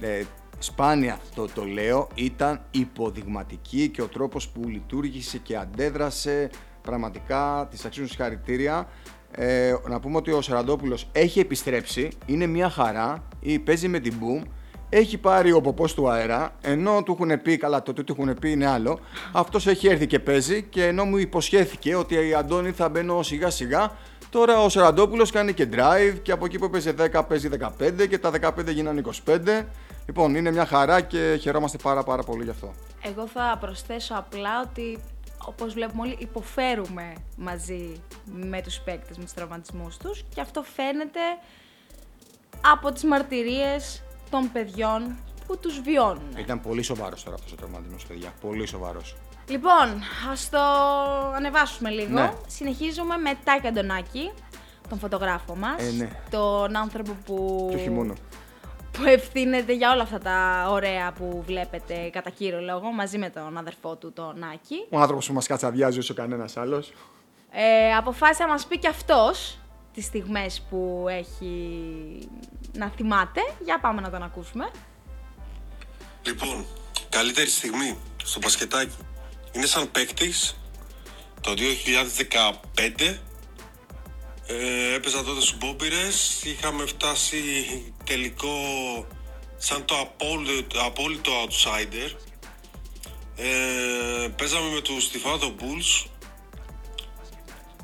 Ε, σπάνια το, το λέω, ήταν υποδειγματική και ο τρόπος που λειτουργήσε και αντέδρασε πραγματικά της αξίζουν συγχαρητήρια. Ε, να πούμε ότι ο Σαραντόπουλος έχει επιστρέψει, είναι μια χαρά, ή παίζει με την Boom, έχει πάρει ο ποπός του αέρα, ενώ του έχουν πει, καλά το τι του έχουν πει είναι άλλο, αυτός έχει έρθει και παίζει και ενώ μου υποσχέθηκε ότι η Αντώνη θα μπαίνω σιγά σιγά, τώρα ο Σαραντόπουλος κάνει και drive και από εκεί που έπαιζε 10 παίζει 15 και τα 15 γίνανε 25. Λοιπόν, είναι μια χαρά και χαιρόμαστε πάρα πάρα πολύ γι' αυτό. Εγώ θα προσθέσω απλά ότι όπως βλέπουμε όλοι υποφέρουμε μαζί με τους παίκτες, με τους τραυματισμούς τους και αυτό φαίνεται από τις μαρτυρίες των παιδιών που τους βιώνουν. Ήταν πολύ σοβαρός τώρα αυτός ο τραυματισμός, παιδιά. Πολύ σοβαρός. Λοιπόν, ας το ανεβάσουμε λίγο. Ναι. Συνεχίζουμε με Τάκη Αντωνάκη, τον φωτογράφο μας. Ε, ναι. Τον άνθρωπο που... Και όχι μόνο. Που ευθύνεται για όλα αυτά τα ωραία που βλέπετε κατά κύριο λόγο μαζί με τον αδερφό του, τον Άκη. Ο άνθρωπος που μας κατσαδιάζει όσο κανένας άλλος. Ε, αποφάσισε να μας πει και αυτός τις στιγμές που έχει να θυμάται. Για πάμε να τον ακούσουμε. Λοιπόν, καλύτερη στιγμή στο μπασκετάκι είναι σαν παίκτης το 2015. Ε, έπαιζα τότε στους Μπόμπιρες, είχαμε φτάσει τελικό σαν το απόλυτο, απόλυτο outsider. Ε, παίζαμε με τους Τιφάδο Bulls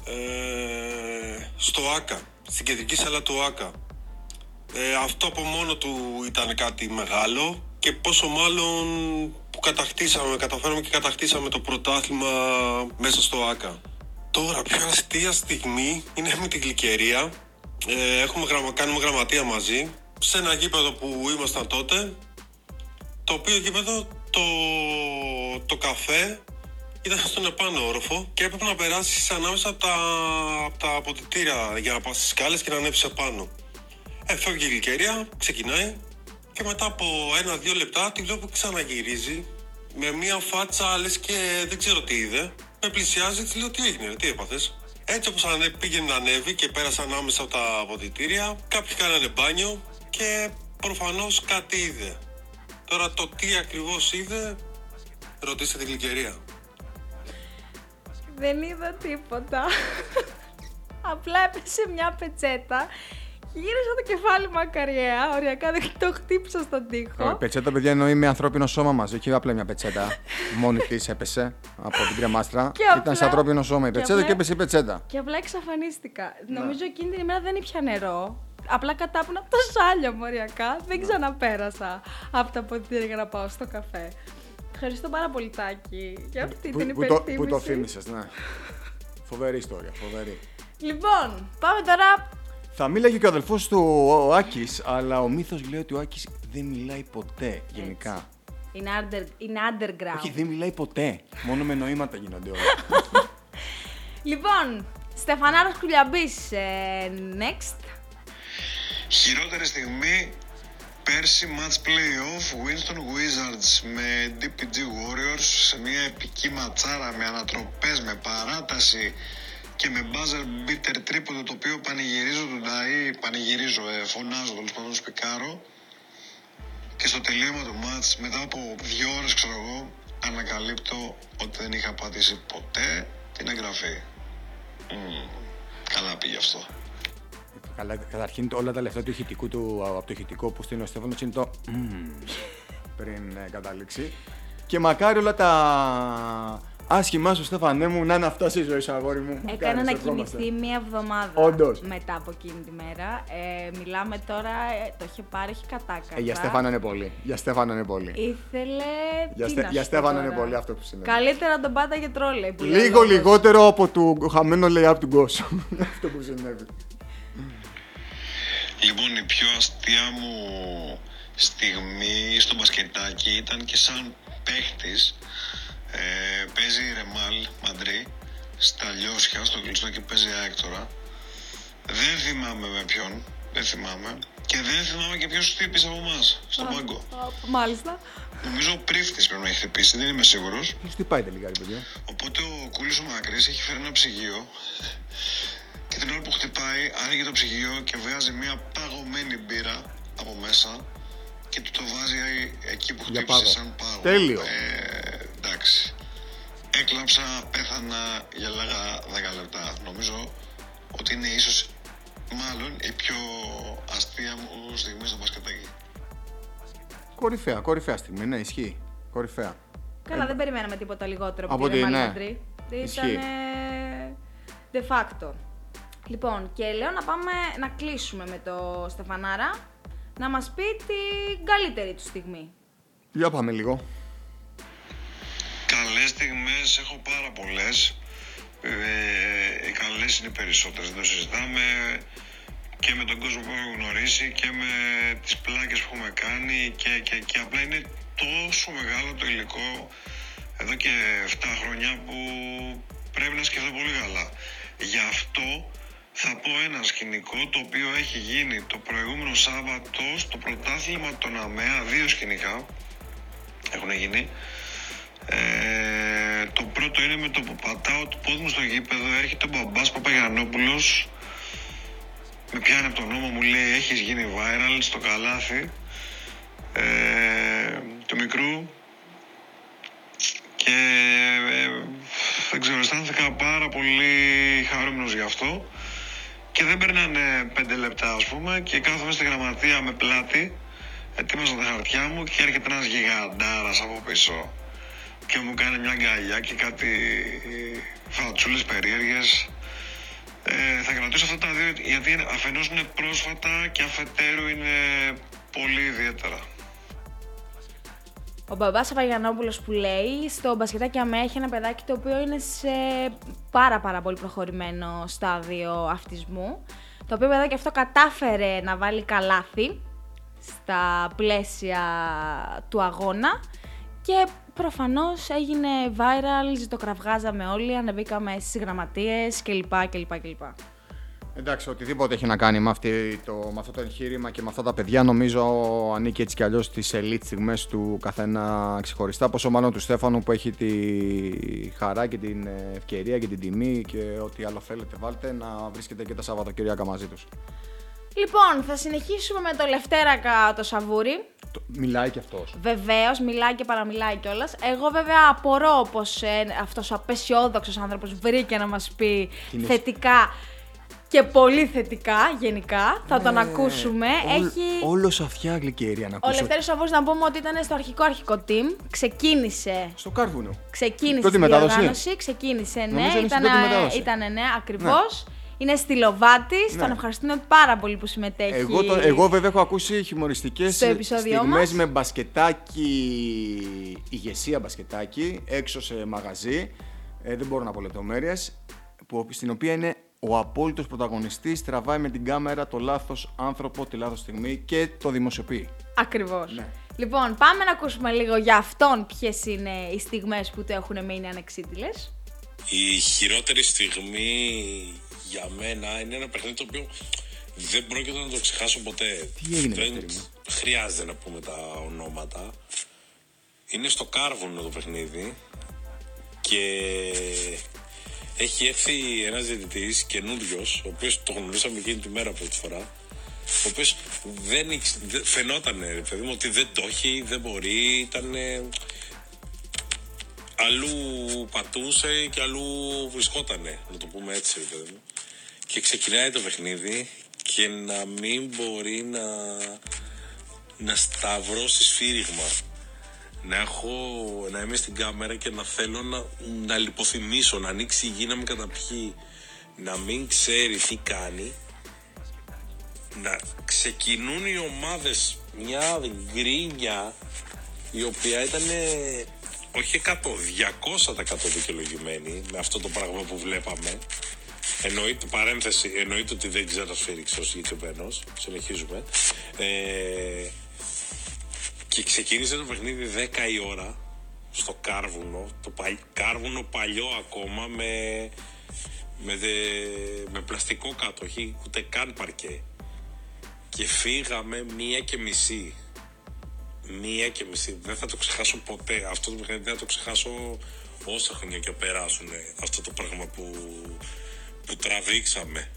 ε, στο ΆΚΑ, στην κεντρική σέλα του ΆΚΑ. Ε, αυτό από μόνο του ήταν κάτι μεγάλο και πόσο μάλλον που κατακτήσαμε, καταφέραμε και κατακτήσαμε το πρωτάθλημα μέσα στο ΆΚΑ. Τώρα, πιο αστεία στιγμή είναι με την Γλυκερία. Ε, έχουμε γραμμα, κάνουμε γραμματεία μαζί σε ένα γήπεδο που ήμασταν τότε το οποίο γήπεδο το, το καφέ ήταν στον επάνω όροφο και έπρεπε να περάσεις ανάμεσα από τα, από τα αποδητήρια για να πας στις σκάλες και να ανέβεις επάνω. Ε, φεύγει η γλυκερία, ξεκινάει και μετά από ένα-δύο λεπτά τη βλέπω ξαναγυρίζει με μια φάτσα λες και δεν ξέρω τι είδε. Με πλησιάζει, της λέω τι έγινε, ρε, τι έπαθες; Έτσι όπως ανε, πήγαινε να ανέβει και πέρασε ανάμεσα από τα αποδητήρια, κάποιοι κάνανε μπάνιο και προφανώς κάτι είδε. Τώρα το τι ακριβώς είδε, ρωτήστε την γλυκερία. Δεν είδα τίποτα. Απλά έπεσε μια πετσέτα. Γύρισα το κεφάλι μακαριέα, οριακά δεν το χτύπησα στον τοίχο. Η πετσέτα, παιδιά, εννοεί με ανθρώπινο σώμα μαζί. Όχι απλά μια πετσέτα. Μόνη της έπεσε από την κρεμάστρα. Και Ήταν απλά- σε ανθρώπινο σώμα η και πετσέτα απλά- και έπεσε η πετσέτα. Και απλά εξαφανίστηκα. Ναι. Νομίζω εκείνη την ημέρα δεν ήπια νερό. Απλά κατάπουνα από το σάλιο μου οριακά. Δεν ξαναπέρασα από τα ποτήρια για να πάω στο καφέ. Ευχαριστώ πάρα πολύ, Τάκη, για αυτή Πού, την πού το, υπερθύμηση. πού το θύμισες, ναι. Φοβερή ιστορία, φοβερή. Λοιπόν, πάμε τώρα. Θα μίλαγε και ο αδελφός του ο Άκης, αλλά ο μύθος λέει ότι ο Άκης δεν μιλάει ποτέ γενικά. Είναι, under, είναι underground. Όχι, δεν μιλάει ποτέ. Μόνο με νοήματα γίνονται όλα. Λοιπόν, Στεφανάρος Κουλιαμπής, ε, next. Χειρότερη στιγμή πέρσι match playoff Winston Wizards με DPG Warriors σε μια επική ματσάρα με ανατροπές, με παράταση και με buzzer beater τρίποντο το οποίο πανηγυρίζω τον Νταΐ, πανηγυρίζω, ε, φωνάζω τέλος πάντων σπικάρω και στο τελείωμα του match μετά από δύο ώρες ξέρω εγώ ανακαλύπτω ότι δεν είχα πατήσει ποτέ την εγγραφή. Μμμ, καλά πήγε αυτό. Καλά, καταρχήν όλα τα λεφτά του ηχητικού του, από το ηχητικό που στείλει ο Στέφανος είναι το «μμμ» πριν ε, καταλήξει. Και μακάρι όλα τα άσχημά σου, Στέφανέ μου, να είναι αυτά στη ζωή σου, αγόρι μου. Έκανα Μακάρι, να σε ευχόμαστε. κοιμηθεί μία εβδομάδα Όντως. μετά από εκείνη τη μέρα. Ε, μιλάμε τώρα, ε, το είχε πάρει, έχει κατάκατα. Ε, για Στέφανο είναι πολύ. Για Στέφανο είναι πολύ. Ήθελε. Για, τι Στε- να για σου πω Στέφανο είναι τώρα; πολύ αυτό που συνέβη. Καλύτερα να τον πάταγε τρόλεϊ. που λέει ο Λίγο λόγος. λιγότερο από το χαμένο lay-up του Γκόσου. αυτό που συνέβη. Λοιπόν, η πιο αστεία μου στιγμή στο μπασκετάκι ήταν και σαν παίχτης. Ε, παίζει η Ρεμάλ Μαντρί στα Λιώσια, στο κλειστό και παίζει Άκτορα. Δεν θυμάμαι με ποιον, δεν θυμάμαι. Και δεν θυμάμαι και ποιος χτύπησε από εμάς, στον πάγκο. Α, Μάλιστα. Νομίζω ο πρίφτης πρέπει να έχει χτυπήσει, δεν είμαι σίγουρος. Ποιος τι πάει τελικά, ρε παιδιά; Οπότε ο κούλης ο Μακρύς έχει φέρει ένα ψυγείο και την ώρα που χτυπάει άνοιγε το ψυγείο και βγάζει μια παγωμένη μπύρα από μέσα και του το βάζει εκεί που Για χτύπησε πάγο. σαν πάγο. Τέλειο. Ε, εντάξει. Έκλαψα, πέθανα, γελάγα 10 λεπτά. Νομίζω ότι είναι ίσως μάλλον η πιο αστεία μου στιγμή στο μπασκετάκι. Κορυφαία, κορυφαία στιγμή, ναι, ισχύει. Κορυφαία. Καλά, δεν περιμέναμε τίποτα λιγότερο από, από τη τη- Real ναι. Madrid. Ισχύει. Ήταν de facto. Λοιπόν, και λέω να πάμε να κλείσουμε με το Στεφανάρα να μας πει την καλύτερη του στιγμή. Για πάμε λίγο. Καλές στιγμές έχω πάρα πολλές. Ε, οι καλές είναι οι περισσότερες, δεν το συζητάμε. Και με τον κόσμο που έχω γνωρίσει και με τις πλάκες που έχουμε κάνει και, και, και απλά είναι τόσο μεγάλο το υλικό εδώ και 7 χρόνια που πρέπει να σκεφτώ πολύ καλά. Γι' αυτό θα πω ένα σκηνικό το οποίο έχει γίνει το προηγούμενο Σάββατο στο πρωτάθλημα των ΑΜΕΑ, δύο σκηνικά έχουν γίνει. Ε, το πρώτο είναι με το που πατάω το πόδι μου στο γήπεδο, έρχεται ο μπαμπάς Παπαγιανόπουλος, με πιάνει από τον νόμο, μου λέει έχεις γίνει viral στο καλάθι ε, του μικρού. Και ε, δεν ξέρω, αισθάνθηκα πάρα πολύ χαρούμενος γι' αυτό και δεν περνάνε πέντε λεπτά ας πούμε και κάθομαι στη γραμματεία με πλάτη ετοίμαζα τα χαρτιά μου και έρχεται ένας γιγαντάρας από πίσω και μου κάνει μια γκαλιά και κάτι φατσούλες περίεργες. Ε, θα κρατήσω αυτά τα δύο γιατί είναι- αφενός είναι πρόσφατα και αφετέρου είναι πολύ ιδιαίτερα. Ο μπαμπάς Παπαγιανόπουλο που λέει στο μπασκετάκι ΑΜΕ έχει ένα παιδάκι το οποίο είναι σε πάρα πάρα πολύ προχωρημένο στάδιο αυτισμού. Το οποίο παιδάκι αυτό κατάφερε να βάλει καλάθι στα πλαίσια του αγώνα και προφανώς έγινε viral, ζητοκραυγάζαμε όλοι, ανεβήκαμε στις γραμματείες κλπ. κλπ, κλπ. Εντάξει, οτιδήποτε έχει να κάνει με, αυτή το, με αυτό το εγχείρημα και με αυτά τα παιδιά, νομίζω ανήκει έτσι κι αλλιώς στις elite στιγμές του καθένα ξεχωριστά. Πόσο μάλλον του Στέφανου που έχει τη χαρά και την ευκαιρία και την τιμή και ό,τι άλλο θέλετε, βάλτε να βρίσκεται και τα Σαββατοκύριακα μαζί τους. Λοιπόν, θα συνεχίσουμε με το Λευτέρακα το Σαβούρι, Το- Μιλάει και αυτός. Βεβαίως, μιλάει και παραμιλάει κιόλας. Εγώ βέβαια απορώ πως ε, αυτός ο απεσιόδοξος άνθρωπος βρήκε να μας πει Τι είναι- θετικά και πολύ θετικά γενικά. Θα τον ακούσουμε. Ναι. Όλ- Έχει. Όλος αυτιά γλυκερία να Ο ακούσω. Λευτέρης Σαββούς να πούμε ότι ήταν στο αρχικό αρχικό team. Ξεκίνησε. Στο κάρβουνο. Ξεκίνησε Πρώτη τη μετάδοση. διοργάνωση. Ξεκίνησε, ναι. Νομίζω είναι στην Ήταν, πρώτη μετάδοση. ήτανε, ναι, ακριβώς. Είναι στη Λοβάτης. Ναι. Τον ευχαριστούμε πάρα πολύ που συμμετέχει. Εγώ, το, εγώ βέβαια έχω ακούσει χιουμοριστικές Στο επεισόδιό στιγμές μας. με μπασκετάκι, ηγεσία μπασκετάκι, έξω σε μαγαζί, ε, δεν μπορώ να πω λεπτομέρειες, που, στην οποία είναι ο απόλυτος πρωταγωνιστής, τραβάει με την κάμερα το λάθος άνθρωπο τη λάθος στιγμή και το δημοσιοποιεί. Ακριβώς. Ναι. Λοιπόν, πάμε να ακούσουμε λίγο για αυτόν ποιες είναι οι στιγμές που του έχουν μείνει ανεξίτηλες. Η χειρότερη στιγμή για μένα είναι ένα παιχνίδι το οποίο δεν πρόκειται να το ξεχάσω ποτέ. Τι έγινε, δεν Δευτέρη μου; χρειάζεται να πούμε τα ονόματα. Είναι στο Κάρβουνο το παιχνίδι και έχει έρθει ένας διαιτητής καινούριος, ο οποίος το γνωρίσαμε εκείνη τη μέρα πρώτη φορά, ο οποίος δεν, ήξ- δεν φαινόταν, ρε παιδί μου, ότι δεν το έχει, δεν μπορεί, ήταν αλλού πατούσε και αλλού βρισκότανε, να το πούμε έτσι, ρε παιδί μου. Και ξεκινάει το παιχνίδι και να μην μπορεί να, να σταυρώσει σφύριγμα. Να έχω, να είμαι στην κάμερα και να θέλω να, να λιποθυμίσω, να ανοίξει η γη να με καταπιεί, να μην ξέρει τι κάνει, να ξεκινούν οι ομάδες μια γκρίνια η οποία ήταν όχι 100, 200 δικαιολογημένη με αυτό το πράγμα που βλέπαμε. Εννοείται, παρένθεση, εννοείται ότι δεν ξέρω σφίριξε ο συγκεκριμένο. Συνεχίζουμε. Ε, και ξεκίνησε το παιχνίδι 10 η ώρα στο Κάρβουνο. Το παλ, Κάρβουνο παλιό ακόμα με, με, δε- με πλαστικό κάτω, όχι ούτε καν παρκέ. Και φύγαμε μία και μισή. Μία και μισή. Δεν θα το ξεχάσω ποτέ. Αυτό το παιχνίδι δεν θα το ξεχάσω όσα χρόνια και περάσουν. Αυτό το πράγμα που, που τραβήξαμε.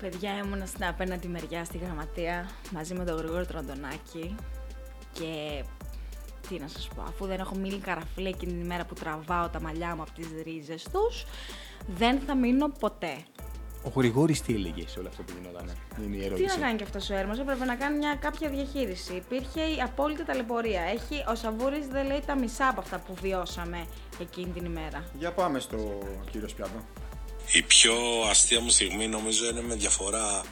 Παιδιά, ήμουν στην απέναντι μεριά στη γραμματεία μαζί με τον Γρηγόρη Τροντονάκη και τι να σας πω, αφού δεν έχω μείνει καραφλή εκείνη την ημέρα που τραβάω τα μαλλιά μου από τις ρίζες τους, δεν θα μείνω ποτέ. Ο Γρηγόρης τι έλεγε σε όλο αυτό που γινόταν, είναι η Τι ερώτηση. να κάνει και αυτός ο Έρμος, έπρεπε να κάνει μια κάποια διαχείριση. Υπήρχε η απόλυτη ταλαιπωρία. Έχει, ο Σαβούρης δεν λέει τα μισά από αυτά που βιώσαμε εκείνη την ημέρα. Για πάμε στο κύριο Σπιάτο. Η πιο αστεία μου στιγμή νομίζω είναι με διαφορά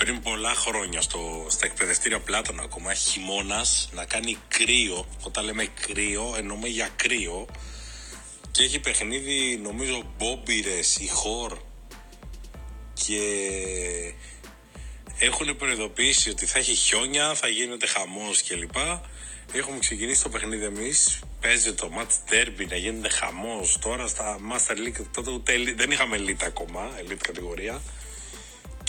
πριν πολλά χρόνια στο, στα εκπαιδευτήρια Πλάτωνα ακόμα χειμώνας να κάνει κρύο. Όταν λέμε κρύο εννοούμε για κρύο και έχει παιχνίδι νομίζω Μπόμπιρες, η Χορ και έχουν προειδοποιήσει ότι θα έχει χιόνια, θα γίνεται χαμός κλπ. Έχουμε ξεκινήσει το παιχνίδι εμείς. Παίζει το match derby να γίνεται χαμός. Τώρα στα Master League τότε ούτε elite- δεν είχαμε elite ακόμα, elite κατηγορία.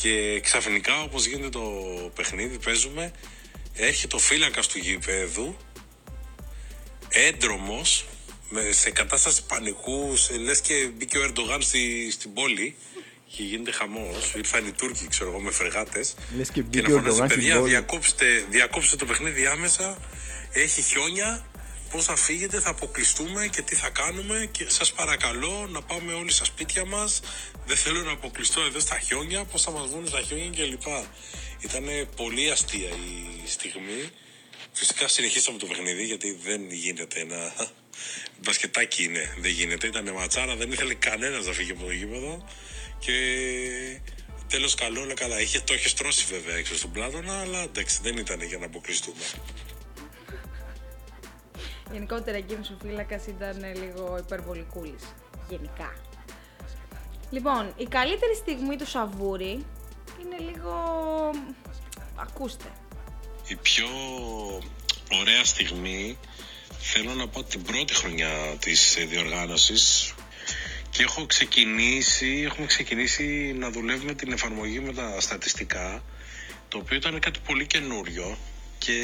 Και ξαφνικά όπως γίνεται το παιχνίδι, παίζουμε, έρχεται ο φύλακας του γηπέδου, έντρομος, σε κατάσταση πανικού, λες και μπήκε ο Ερντογάν στη, στην πόλη και γίνεται χαμός. Ήρθαν οι Τούρκοι, ξέρω εγώ, με φρεγάτες. Λες και Και μπήκε να ο φωνάζει, Ερντογάν στην παιδιά, πόλη». διακόψτε, διακόψτε το παιχνίδι άμεσα. Έχει χιόνια. Πώς θα φύγετε, θα αποκλειστούμε και τι θα κάνουμε. Και σας παρακαλώ να πάμε όλοι στα σπίτια μας. Δεν θέλω να αποκλειστώ εδώ στα χιόνια. Πώς θα μας βγουν στα χιόνια κλπ. Ήταν πολύ αστεία η στιγμή. Φυσικά συνεχίσαμε το παιχνίδι γιατί δεν γίνεται να. Μπασκετάκι είναι, δεν γίνεται. Ήταν ματσάρα, δεν ήθελε κανένας να φύγει από το γήπεδο. Και τέλος καλό, όλα καλά. Είχε, το είχε στρώσει βέβαια έξω στον Πλάτωνα, αλλά εντάξει, δεν ήταν για να αποκλειστούμε. Γενικότερα εκείνος ο φύλακας ήταν ε, λίγο υπερβολικούλης. Γενικά. Λοιπόν, η καλύτερη στιγμή του Σαβούρη είναι λίγο... Ακούστε. Η πιο ωραία στιγμή θέλω να πω την πρώτη χρονιά της ε, διοργάνωσης και έχω ξεκινήσει, έχουμε ξεκινήσει να δουλεύουμε την εφαρμογή με τα στατιστικά το οποίο ήταν κάτι πολύ καινούριο και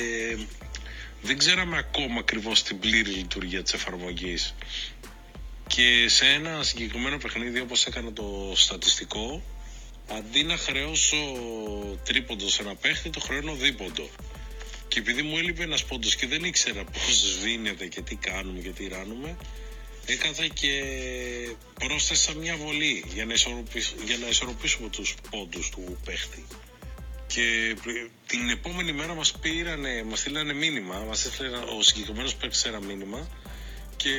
δεν ξέραμε ακόμα ακριβώς την πλήρη λειτουργία της εφαρμογής και σε ένα συγκεκριμένο παιχνίδι όπως έκανα το στατιστικό αντί να χρεώσω τρίποντο σε ένα παίχτη το χρεώνω δίποντο και Και επειδή μου έλειπε ένας πόντος και δεν ήξερα πώς δίνεται και τι κάνουμε και τι ράνουμε, έκανα και πρόσθεσα μια βολή για να, ισορροπήσω, για να ισορροπήσουμε τους πόντους του παίχτη. Και την επόμενη μέρα μας πήρανε, μας στείλανε μήνυμα, μας έστειλε ο συγκεκριμένος παίκτης ένα μήνυμα και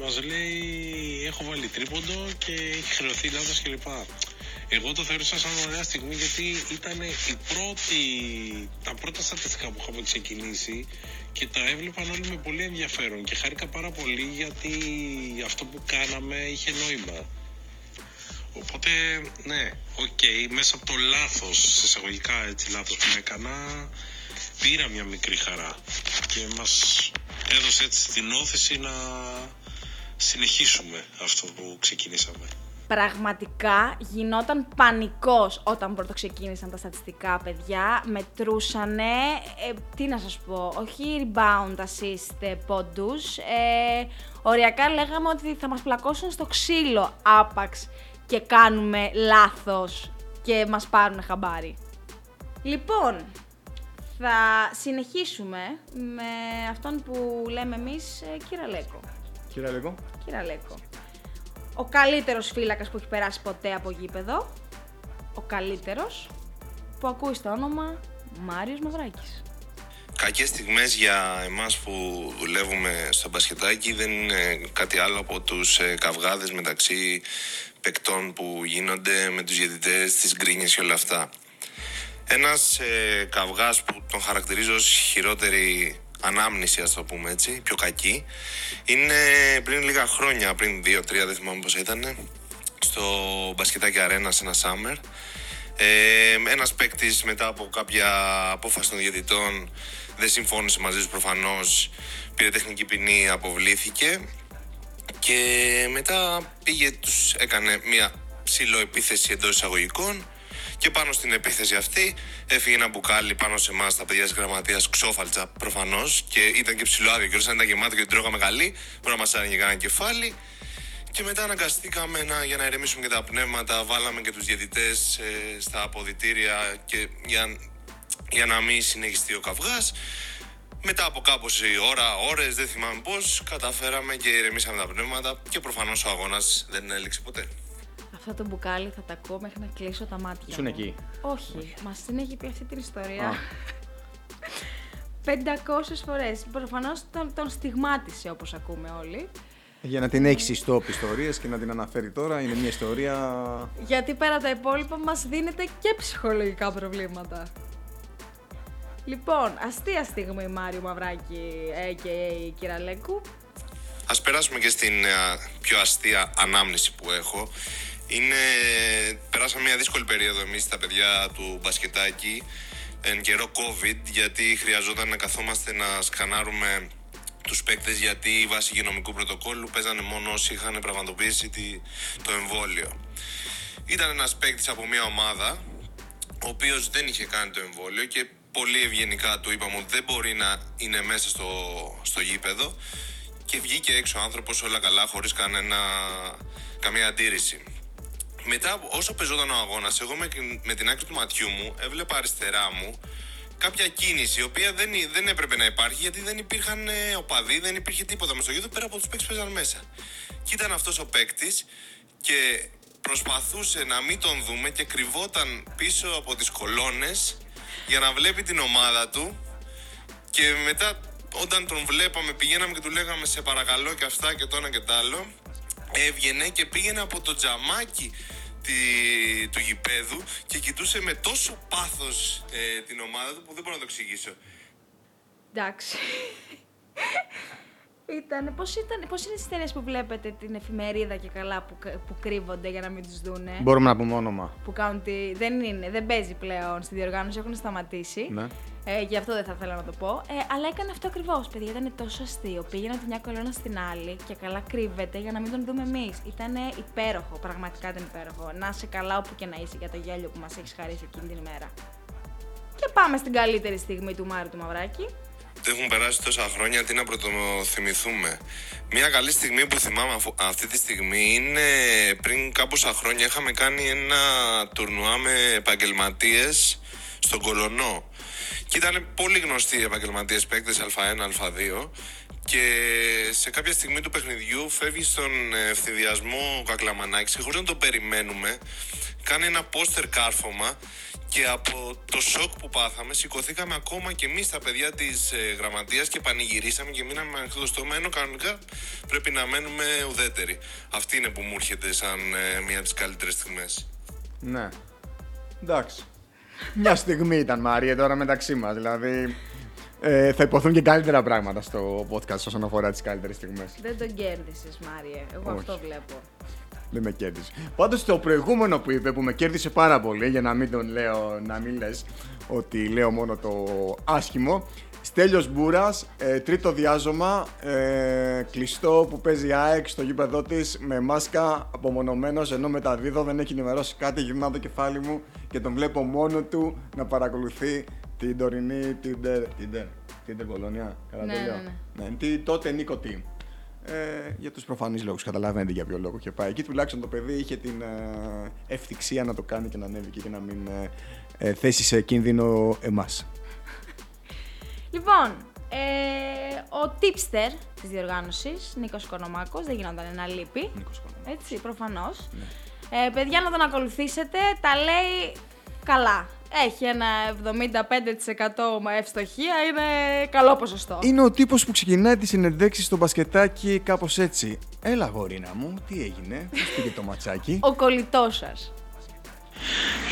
μας λέει έχω βάλει τρίποντο και έχει χρεωθεί λάθος κλπ. Εγώ το θεώρησα σαν ωραία στιγμή γιατί ήταν η πρώτη, τα πρώτα στατιστικά που είχαμε ξεκινήσει και τα έβλεπαν όλοι με πολύ ενδιαφέρον και χάρηκα πάρα πολύ γιατί αυτό που κάναμε είχε νόημα. Οπότε, ναι, ok, okay, μέσα από το λάθος, σε εισαγωγικά έτσι λάθος που έκανα, πήρα μια μικρή χαρά και μας έδωσε έτσι την ώθηση να συνεχίσουμε αυτό που ξεκινήσαμε πραγματικά γινόταν πανικός όταν πρωτοξεκίνησαν τα στατιστικά παιδιά. Μετρούσανε, ε, τι να σας πω, όχι rebound assist ε, πόντους. Ε, οριακά λέγαμε ότι θα μας πλακώσουν στο ξύλο άπαξ και κάνουμε λάθος και μας πάρουν χαμπάρι. Λοιπόν, θα συνεχίσουμε με αυτόν που λέμε εμείς ε, Κυραλέκο. Κυραλέκο. Κυραλέκο ο καλύτερος φύλακας που έχει περάσει ποτέ από γήπεδο, ο καλύτερος, που ακούει στο όνομα Μάριος Μαυράκης. Κακές στιγμές για εμάς που δουλεύουμε στο μπασκετάκι δεν είναι κάτι άλλο από τους ε, καυγάδες μεταξύ παικτών που γίνονται με τους διαιτητές, τις γκρίνιες και όλα αυτά. Ένας ε, καυγάς που τον χαρακτηρίζω ως χειρότερη ανάμνηση, ας το πούμε έτσι, πιο κακή, είναι πριν λίγα χρόνια, πριν δύο-τρία, δεν θυμάμαι πώ ήταν, στο μπασκετάκι αρένα σε ένα summer. Ε, ένας παίκτης μετά από κάποια απόφαση των διαιτητών δεν συμφώνησε μαζί τους προφανώς, πήρε τεχνική ποινή, αποβλήθηκε και μετά πήγε, τους έκανε μια ψηλό επίθεση εντός εισαγωγικών και πάνω στην επίθεση αυτή έφυγε ένα μπουκάλι πάνω σε εμάς, τα παιδιά της γραμματείας, ξόφαλτσα προφανώς και ήταν και ψηλό Και όταν ήταν γεμάτο και την τρώγαμε καλή, μπορεί να μας άνοιγε κανένα κεφάλι. Και μετά αναγκαστήκαμε να, για να ηρεμήσουμε και τα πνεύματα, βάλαμε και τους διαιτητές ε, στα αποδητήρια και για, για να μην συνεχιστεί ο καυγάς. Μετά από κάπως η ώρα, ώρες, δεν θυμάμαι πώς, καταφέραμε και ηρεμήσαμε τα πνεύματα και προφανώς ο αγώνας δεν έληξε ποτέ αυτό το μπουκάλι θα τα ακούω μέχρι να κλείσω τα μάτια. Σου εκεί. Όχι, μας την έχει πει αυτή την ιστορία. 500 φορές. Προφανώς τον, τον στιγμάτισε όπως ακούμε όλοι. Για να την έχεις ιστόπ ιστορίες και να την αναφέρει τώρα, είναι μια ιστορία. Γιατί πέρα τα υπόλοιπα μας δίνεται και ψυχολογικά προβλήματα. Λοιπόν, αστεία στιγμή Μάριο Μαυράκη, a.k.a. Κυραλέκου. Ας περάσουμε και στην πιο αστεία ανάμνηση που έχω. Είναι, περάσαμε μια δύσκολη περίοδο εμείς τα παιδιά του μπασκετάκι εν καιρό COVID γιατί χρειαζόταν να καθόμαστε να σκανάρουμε τους παίκτες γιατί βάσει υγειονομικού πρωτοκόλλου παίζανε μόνο όσοι είχαν πραγματοποιήσει το εμβόλιο. Ήταν ένας παίκτης από μια ομάδα ο οποίος δεν είχε κάνει το εμβόλιο και πολύ ευγενικά του είπαμε ότι δεν μπορεί να είναι μέσα στο, στο γήπεδο και βγήκε έξω ο άνθρωπος όλα καλά χωρίς κανένα, καμία αντίρρηση μετά, όσο πεζόταν ο αγώνας, εγώ με, με την άκρη του ματιού μου έβλεπα αριστερά μου κάποια κίνηση η οποία δεν, δεν έπρεπε να υπάρχει γιατί δεν υπήρχαν ε, οπαδοί, δεν υπήρχε τίποτα με στο γήπεδο πέρα από τους παίκτες που παίζαν μέσα. Και ήταν αυτός ο παίκτης και προσπαθούσε να μην τον δούμε και κρυβόταν πίσω από τις κολόνες για να βλέπει την ομάδα του και μετά όταν τον βλέπαμε πηγαίναμε και του λέγαμε σε παρακαλώ και αυτά και το ένα και το άλλο έβγαινε και πήγαινε από το τζαμάκι τη, του γηπέδου και κοιτούσε με τόσο πάθος ε, την ομάδα του που δεν μπορώ να το εξηγήσω. Εντάξει. Ήταν, πώς, ήταν, πώς είναι τις ταινίε που βλέπετε την εφημερίδα και καλά που, που κρύβονται για να μην τους δούνε; Μπορούμε να πούμε όνομα. Που κάνουν τη... Δεν είναι, δεν παίζει πλέον στη διοργάνωση, έχουν σταματήσει. Ναι. Ε, γι' αυτό δεν θα ήθελα να το πω. Ε, αλλά έκανε αυτό ακριβώς, παιδιά. Ήταν τόσο αστείο. Πήγαινε από τη μια κολόνα στην άλλη και καλά κρύβεται για να μην τον δούμε εμείς. Ήταν υπέροχο, πραγματικά ήταν υπέροχο. Να είσαι καλά όπου και να είσαι για το γέλιο που μας έχεις χαρίσει εκείνη την ημέρα. Και πάμε στην καλύτερη στιγμή του Μάριου του Μαυράκη. Έχουν περάσει τόσα χρόνια, τι να πρωτοθυμηθούμε. Μια καλή στιγμή που θυμάμαι αυτή τη στιγμή είναι πριν κάμποσα χρόνια είχαμε κάνει ένα τουρνουά με επαγγελματίες στον Κολονό Και ήταν πολύ γνωστοί επαγγελματίες παίκτες Α1, Α2. Και σε κάποια στιγμή του παιχνιδιού φεύγει στον ευθυδιασμό ο Κακλαμανάκης και χωρίς να το περιμένουμε κάνει ένα πόστερ κάρφωμα και από το σοκ που πάθαμε σηκωθήκαμε ακόμα και εμείς τα παιδιά της ε, γραμματείας και πανηγυρίσαμε και μείναμε με ανοιχτό στόμα ενώ κανονικά πρέπει να μένουμε ουδέτεροι. Αυτή είναι που μου έρχεται σαν ε, μία από τις καλύτερες στιγμές. Ναι. Εντάξει. Μια στιγμή ήταν Μαρία τώρα μεταξύ μας. Δηλαδή ε, θα υποθούν και καλύτερα πράγματα στο podcast όσον αφορά τις καλύτερες στιγμές. Δεν τον κέρδισες, Μάριε. Εγώ Όχι. αυτό βλέπω. Δεν με κέρδισες. Πάντως το προηγούμενο που είπε που με κέρδισε πάρα πολύ, για να μην τον λέω, να μην λες ότι λέω μόνο το άσχημο. Στέλιος Μπούρας, ε, τρίτο διάζωμα, ε, κλειστό που παίζει ΑΕΚ στο γήπεδό της με μάσκα απομονωμένος ενώ μεταδίδω δεν έχει ενημερώσει κάτι, γυρνάω το κεφάλι μου και τον βλέπω μόνο του να παρακολουθεί την τωρινή Tinder, Tinder, Tinder Bologna, καλά Ναι, το λέω. ναι, ναι. τη τότε Νίκο Team. Ε, για τους προφανείς λόγους, καταλαβαίνετε για ποιο λόγο και πάει. Εκεί τουλάχιστον το παιδί είχε την ε, ευθυξία να το κάνει και να ανέβει εκεί και να μην ε, ε, θέσει σε κίνδυνο εμάς. Λοιπόν, ε, ο tipster της διοργάνωσης, Νίκος Κονομάκος, δεν γινόταν να λείπει. Νίκος Κονομάκος. Έτσι, προφανώς. Ε, παιδιά, να τον ακολουθήσετε, τα λέει καλά. Έχει ένα 75% με ευστοχία, είναι καλό ποσοστό. Είναι ο τύπος που ξεκινάει τις συνεντέξεις στο μπασκετάκι κάπως έτσι. Έλα γορίνα μου, τι έγινε, πώς πήγε το ματσάκι; Ο κολλητός σας.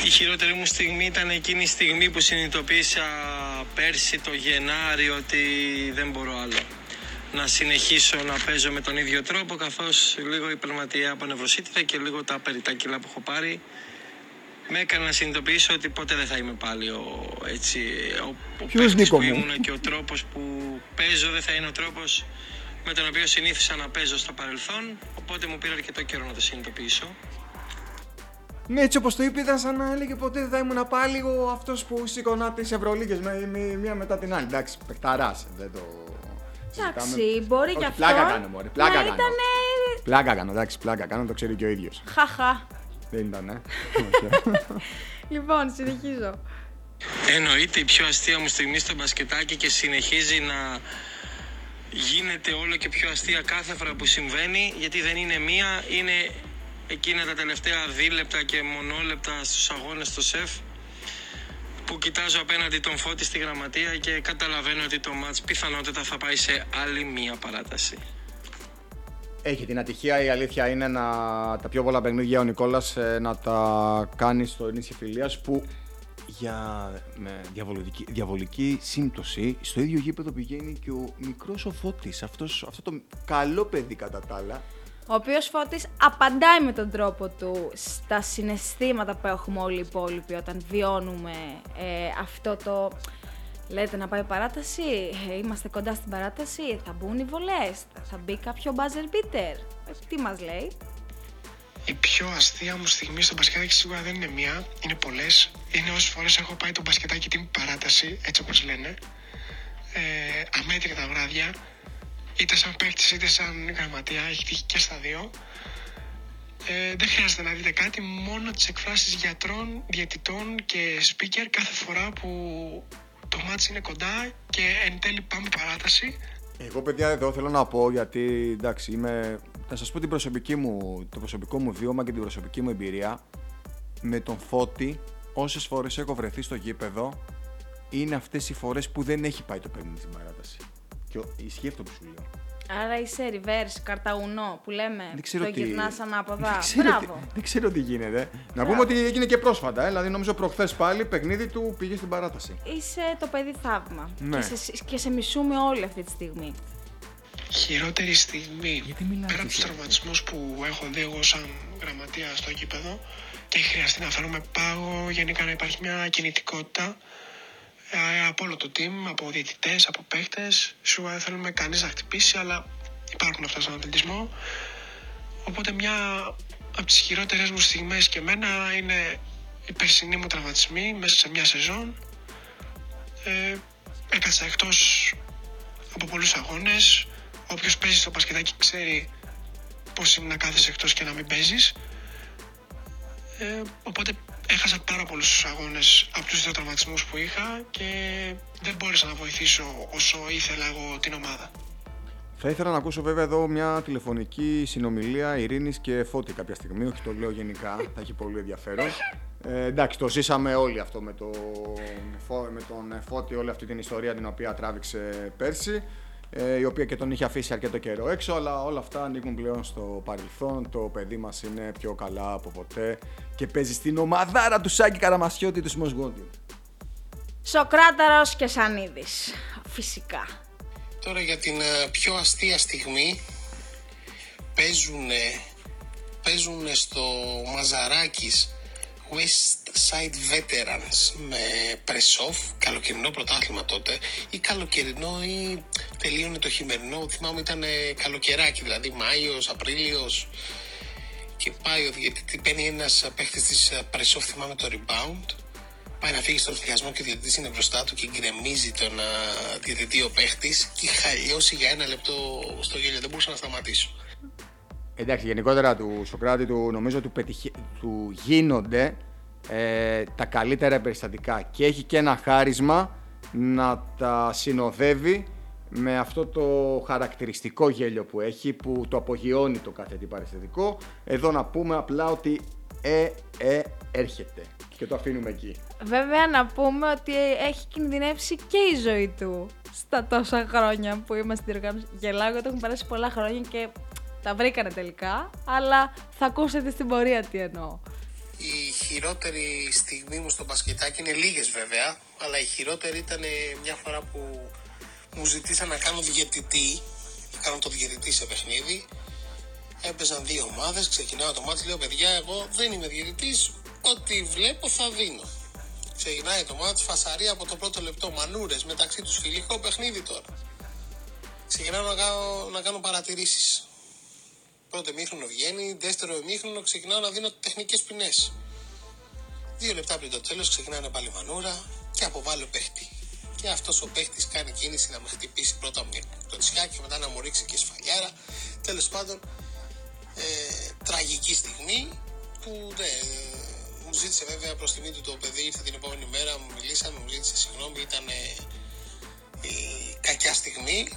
Η χειρότερη μου στιγμή ήταν εκείνη η στιγμή που συνειδητοποίησα πέρσι το Γενάρη ότι δεν μπορώ άλλο. Να συνεχίσω να παίζω με τον ίδιο τρόπο καθώς λίγο η πνευματία απονευρωσίτητα και λίγο τα περιτά κιλά που έχω πάρει με έκανε να συνειδητοποιήσω ότι ποτέ δεν θα είμαι πάλι ο, έτσι, ο, ο Ποιος, παίκτης Νίκο που μου; ήμουν και ο τρόπος που παίζω δεν θα είναι ο τρόπος με τον οποίο συνήθισα να παίζω στο παρελθόν οπότε μου πήρε αρκετό καιρό να το συνειδητοποιήσω. Ναι, έτσι όπως το είπε, ήταν σαν να έλεγε ποτέ δεν θα ήμουν πάλι ο αυτός που σηκωνά τις Ευρωλίγες με, με, μία μετά την άλλη. Εντάξει, παιχταράς, δεν το συζητάμε. Εντάξει, μπορεί Όχι, και αυτό. πλάκα κάνω, μωρέ, πλάκα να κάνω. ήταν. Πλάκα κάνω, εντάξει, πλάκα κάνω, το ξέρει και ο ίδιος. Χαχα. Δεν ήταν, ε. Λοιπόν, συνεχίζω. Εννοείται η πιο αστεία μου στιγμή στο μπασκετάκι και συνεχίζει να γίνεται όλο και πιο αστεία κάθε φορά που συμβαίνει γιατί δεν είναι μία, είναι εκείνα τα τελευταία δίλεπτα και μονόλεπτα στους αγώνες στο ΣΕΦ που κοιτάζω απέναντι τον Φώτη στη γραμματεία και καταλαβαίνω ότι το μάτς πιθανότατα θα πάει σε άλλη μία παράταση. Έχει την ατυχία, η αλήθεια είναι να τα πιο πολλά παιχνίδια ο Νικόλας ε, να τα κάνει στο νησί Φιλίας που για με διαβολική, διαβολική σύμπτωση στο ίδιο γήπεδο πηγαίνει και ο μικρός ο Φώτης, αυτός, αυτό το καλό παιδί κατά τα άλλα. Ο οποίος Φώτης απαντάει με τον τρόπο του στα συναισθήματα που έχουμε όλοι οι υπόλοιποι όταν βιώνουμε ε, αυτό το... Λέτε να πάει παράταση, ε, είμαστε κοντά στην παράταση, θα μπουν οι βολές, θα- θα μπει κάποιο buzzer beater. Ε, τι μας λέει; Η πιο αστεία μου στιγμή στο μπασκετάκι σίγουρα δεν είναι μία, είναι πολλές. Είναι όσες φορές έχω πάει το μπασκετάκι την παράταση, έτσι όπως λένε. Ε, αμέτρητα βράδια, είτε σαν παίκτης είτε σαν γραμματεία, έχει τύχει και στα δύο. Ε, δεν χρειάζεται να δείτε κάτι, μόνο τις εκφράσεις γιατρών, διαιτητών και speaker κάθε φορά που το μάτς είναι κοντά και εν τέλει πάμε παράταση. Εγώ παιδιά εδώ θέλω να πω γιατί εντάξει είμαι, θα σας πω την προσωπική μου, το προσωπικό μου βίωμα και την προσωπική μου εμπειρία με τον Φώτη όσες φορές έχω βρεθεί στο γήπεδο είναι αυτές οι φορές που δεν έχει πάει το παιχνίδι στην παράταση. Και ο- ισχύει αυτό που σου λέω. Άρα είσαι reverse, καρταουνό που λέμε, Δεν ξέρω το τι... γυρνάς ανάποδα. Δεν ξέρω, τι... Μπράβο. δεν ξέρω τι γίνεται. Να πούμε ότι έγινε και πρόσφατα, ε, δηλαδή νομίζω προχθές πάλι παιχνίδι του πήγε στην παράταση. Είσαι το παιδί θαύμα. Ναι. Και, σε, και σε μισούμε όλοι αυτή τη στιγμή. χειρότερη στιγμή Γιατί μιλάς πέρα από έτσι, τους τραυματισμούς που έχω δει εγώ σαν γραμματεία στο γήπεδο και έχει χρειαστεί να φέρουμε πάγο, γενικά να υπάρχει μια κινητικότητα ε, από όλο το team, από διαιτητές, από παίχτε. Σίγουρα δεν θέλουμε κανείς να χτυπήσει, αλλά υπάρχουν αυτά στον αθλητισμό. Οπότε μια από τις χειρότερες μου στιγμές και εμένα είναι οι περσινοί μου τραυματισμοί μέσα σε μια σεζόν. Ε, έκατσα εκτός από πολλούς αγώνες. Όποιος παίζει στο μπασκετάκι ξέρει πώς είναι να κάθεσαι εκτός και να μην παίζεις. Ε, οπότε έχασα πάρα πολλούς αγώνες από τους δύο τραυματισμού που είχα και δεν μπόρεσα να βοηθήσω όσο ήθελα εγώ την ομάδα. Θα ήθελα να ακούσω βέβαια εδώ μια τηλεφωνική συνομιλία Ειρήνης και Φώτη κάποια στιγμή, όχι το λέω γενικά, θα έχει πολύ ενδιαφέρον. Ε, εντάξει, το ζήσαμε όλοι αυτό με, το, με τον Φώτη, όλη αυτή την ιστορία την οποία τράβηξε πέρσι, ε, η οποία και τον είχε αφήσει αρκετό καιρό έξω, αλλά όλα αυτά ανήκουν πλέον στο παρελθόν. Το παιδί μας είναι πιο καλά από ποτέ και παίζει στην ομαδάρα του Σάκη Καραμασιώτη του Σμοσγόντι. Σοκράταρος και Σανίδης, φυσικά. Τώρα για την ε, πιο αστεία στιγμή παίζουν, παίζουν στο Μαζαράκης West Side Veterans με press-off, καλοκαιρινό πρωτάθλημα τότε. Ή καλοκαιρινό ή τελείωνε το χειμερινό, θυμάμαι ήταν καλοκαιράκι δηλαδή Μάιος, Απρίλιος. Και πάει ο διαιτητή, παίρνει ένας παίχτης της ε, press-off, θυμάμαι το rebound. Πάει να φύγει στον ευθιασμό και ο διαιτητής είναι μπροστά του και γκρεμίζει τον uh, διαιτητή ο παίχτης. Και είχα λιώσει για ένα λεπτό στο γέλιο. Δεν μπορούσα να σταματήσω. Εντάξει, γενικότερα του Σοκράτη του νομίζω του, πετυχε... του γίνονται ε, τα καλύτερα περιστατικά και έχει και ένα χάρισμα να τα συνοδεύει με αυτό το χαρακτηριστικό γέλιο που έχει που το απογειώνει το κάθε τι παραισθητικό. Εδώ να πούμε απλά ότι ε, ε, έρχεται και το αφήνουμε εκεί. Βέβαια να πούμε ότι έχει κινδυνεύσει και η ζωή του στα τόσα χρόνια που είμαστε στην οργάνωση. Γελάω γιατί έχουν περάσει πολλά χρόνια και τα βρήκανε τελικά, αλλά θα ακούσετε στην πορεία τι εννοώ. Η χειρότερη στιγμή μου στο μπασκετάκι είναι λίγες βέβαια, αλλά η χειρότερη ήταν μια φορά που μου ζητήσαν να κάνω διαιτητή, να κάνω το διαιτητή σε παιχνίδι. Έπαιζαν δύο ομάδες, ξεκινάω το μάτι, λέω παιδιά εγώ δεν είμαι διαιτητής, ό,τι βλέπω θα δίνω. Ξεκινάει το μάτι, φασαρία από το πρώτο λεπτό, μανούρες μεταξύ τους φιλικό παιχνίδι τώρα. Ξεκινάω να κάνω, να κάνω παρατηρήσεις. Πρώτο εμίχρονο βγαίνει, δεύτερο εμίχρονο ξεκινάω να δίνω τεχνικές ποινές. Δύο λεπτά πριν το τέλος ξεκινάνε πάλι μανούρα και αποβάλλω παίχτη. Και αυτός ο παίχτης κάνει κίνηση να με χτυπήσει πρώτα με κλωτσιά και μετά να μου ρίξει και σφαλιάρα. Τέλος πάντων, ε, τραγική στιγμή που ναι, μου ζήτησε βέβαια προς τιμή του το παιδί, ήρθε την επόμενη μέρα, μου μιλήσαμε, μου ζήτησε συγγνώμη, ήταν η κακιά στιγμή.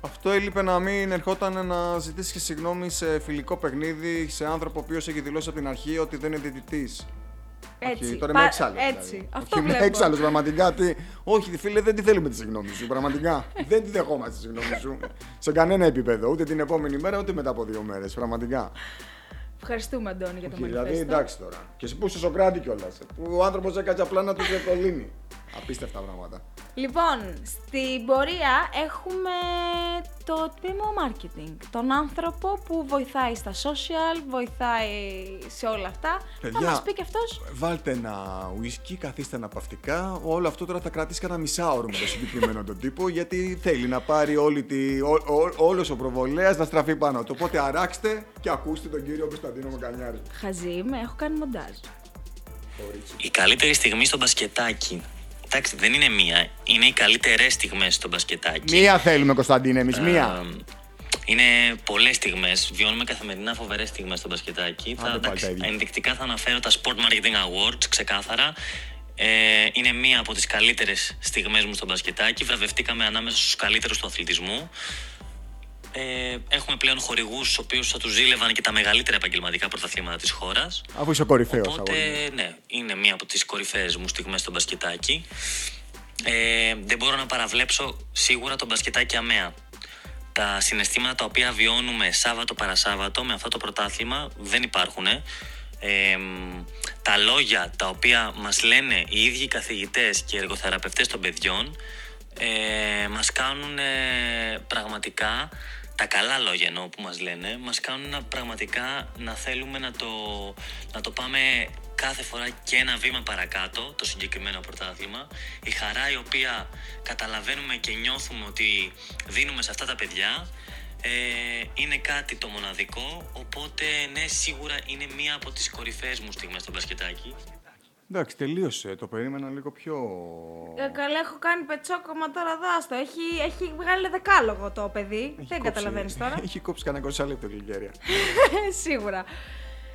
Αυτό έλειπε να μην ερχόταν να ζητήσει και συγγνώμη σε φιλικό παιχνίδι σε άνθρωπο ο οποίος έχει δηλώσει από την αρχή ότι δεν είναι διαιτητής. Έτσι. Όχι, τώρα είμαι έξαλλος. Έτσι. Δηλαδή. Αυτό Όχι, είμαι βλέπω. έξαλλος πραγματικά. Τι... Όχι, φίλε, δεν τη θέλουμε τη συγγνώμη σου. Πραγματικά. δεν τη δεχόμαστε τη συγγνώμη σου. σε κανένα επίπεδο. Ούτε την επόμενη μέρα, ούτε μετά από δύο μέρες. Πραγματικά. Ευχαριστούμε, Αντώνη, για το Όχι, μανιφέστο. δηλαδή εντάξει τώρα. Και εσύ που είσαι Σοκράτη κιόλας. Που ο άνθρωπος έκατσε απλά να του διευκολύνει. Απίστευτα πράγματα. Λοιπόν, στην πορεία έχουμε το τμήμα marketing. Τον άνθρωπο που βοηθάει στα social, βοηθάει σε όλα αυτά. Θα μας πει και αυτός Βάλτε ένα ουίσκι, καθίστε αναπαυτικά. Όλο αυτό τώρα θα κρατήσει κανένα μισάωρο με το συγκεκριμένο τον τύπο, γιατί θέλει να πάρει όλη τη, ό, ό, όλος ο προβολέας να στραφεί πάνω του. Οπότε αράξτε και ακούστε τον κύριο Κωνσταντίνο Μαγκανιάρη. χαζή είμαι, έχω κάνει μοντάζ. Η καλύτερη στιγμή στο μπασκετάκι. Εντάξει, δεν είναι μία. Είναι οι καλύτερες στιγμές στο μπασκετάκι. Μία θέλουμε, Κωνσταντίνε, εμείς μία. Ε, είναι πολλές στιγμές. Βιώνουμε καθημερινά φοβερές στιγμές στο μπασκετάκι. Άντε πάλι εντάξει, τα ίδια. ενδεικτικά θα αναφέρω τα Sport Marketing Awards, ξεκάθαρα. Ε, είναι μία από τις καλύτερες στιγμές μου στο μπασκετάκι. Βραβευτήκαμε ανάμεσα στους καλύτερους του αθλητισμού. Ε, έχουμε πλέον χορηγούς, του οποίους θα τους ζήλευαν και τα μεγαλύτερα επαγγελματικά πρωταθλήματα της χώρας. Αφού είσαι κορυφαίος, Οπότε, ναι, είναι μία από τις κορυφαίες μου στιγμές στο μπασκετάκι. Ε, δεν μπορώ να παραβλέψω σίγουρα το μπασκετάκι αμαία. Τα συναισθήματα τα οποία βιώνουμε Σάββατο παρασάββατο με αυτό το πρωτάθλημα δεν υπάρχουν. Ε, μ, τα λόγια τα οποία μας λένε οι ίδιοι οι καθηγητές και οι εργοθεραπευτές των παιδιών ε, μας κάνουν ε, πραγματικά τα καλά λόγια εννοώ που μας λένε μας κάνουν να, πραγματικά να θέλουμε να το, να το πάμε κάθε φορά και ένα βήμα παρακάτω το συγκεκριμένο πρωτάθλημα. Η χαρά η οποία καταλαβαίνουμε και νιώθουμε ότι δίνουμε σε αυτά τα παιδιά ε, είναι κάτι το μοναδικό. Οπότε ναι σίγουρα είναι μία από τις κορυφαίες μου στιγμές στο μπασκετάκι Εντάξει, τελείωσε. Το περίμενα λίγο πιο. Ε, καλά, έχω κάνει πετσόκομα τώρα δάστο. Έχει, έχει βγάλει δεκάλογο το παιδί. Έχει Δεν κόψει- καταλαβαίνεις τώρα. Έχει κόψει κανένα 20 λεπτό γλυκέρια. Σίγουρα.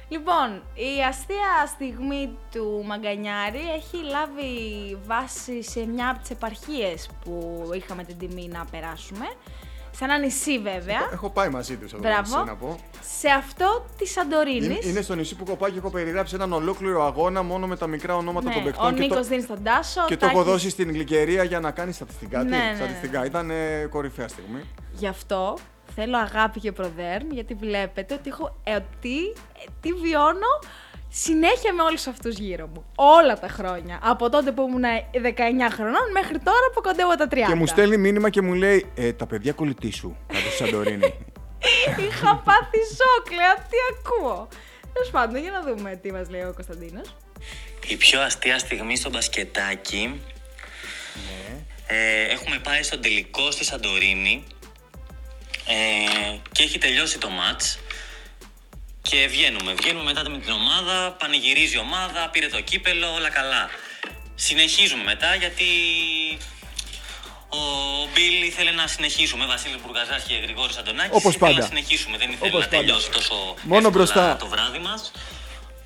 Λοιπόν, η αστεία στιγμή του Μαγκανιάρη έχει λάβει βάση σε μια από τις επαρχίες που είχαμε την τιμή να περάσουμε. Σε ένα νησί βέβαια. Έχω πάει μαζί τους εδώ Μπράβο. νησί, να πω. Σε αυτό της Σαντορίνης. Είναι, είναι στο νησί που έχω πάει και έχω περιγράψει έναν ολόκληρο αγώνα μόνο με τα μικρά ονόματα των Ναι, ο παιχτών. και Νίκος το, δίνει στον Τάσο. και το έχω Τάκης- δώσει στην γλυκερία για να κάνει στατιστικά. Ναι, Τι, ναι, ναι. στατιστικά. Ήταν ε, κορυφαία στιγμή. Γι' αυτό θέλω αγάπη και προδέρν, γιατί βλέπετε ότι, έχω, ε, ότι ε, τι βιώνω συνέχεια με όλους αυτούς γύρω μου. Όλα τα χρόνια. Από τότε που ήμουν 19 χρονών μέχρι τώρα που κοντεύω τα 30. Και μου στέλνει μήνυμα και μου λέει ε, Τα παιδιά κολλητή σου κάτω στη Σαντορίνη. Είχα πάθει σοκ, λέω, τι ακούω. Τέλος πάντων, για να δούμε τι μας λέει ο Κωνσταντίνος. Η πιο αστεία στιγμή στο μπασκετάκι. Ε, έχουμε πάει στον τελικό στη Σαντορίνη ε, και έχει τελειώσει το μάτς και βγαίνουμε. Βγαίνουμε μετά με την ομάδα, πανηγυρίζει η ομάδα, πήρε το κύπελο, όλα καλά. Συνεχίζουμε μετά γιατί ο Μπιλ ήθελε να συνεχίσουμε. Βασίλη Μπουργαζάς και Γρηγόρης Αντωνάκης. Όπως ήθελε πάντα. να συνεχίσουμε. Δεν ήθελε Όπως να πάντα. τελειώσει τόσο Μόνο εύκολα μπροστά. το βράδυ μας.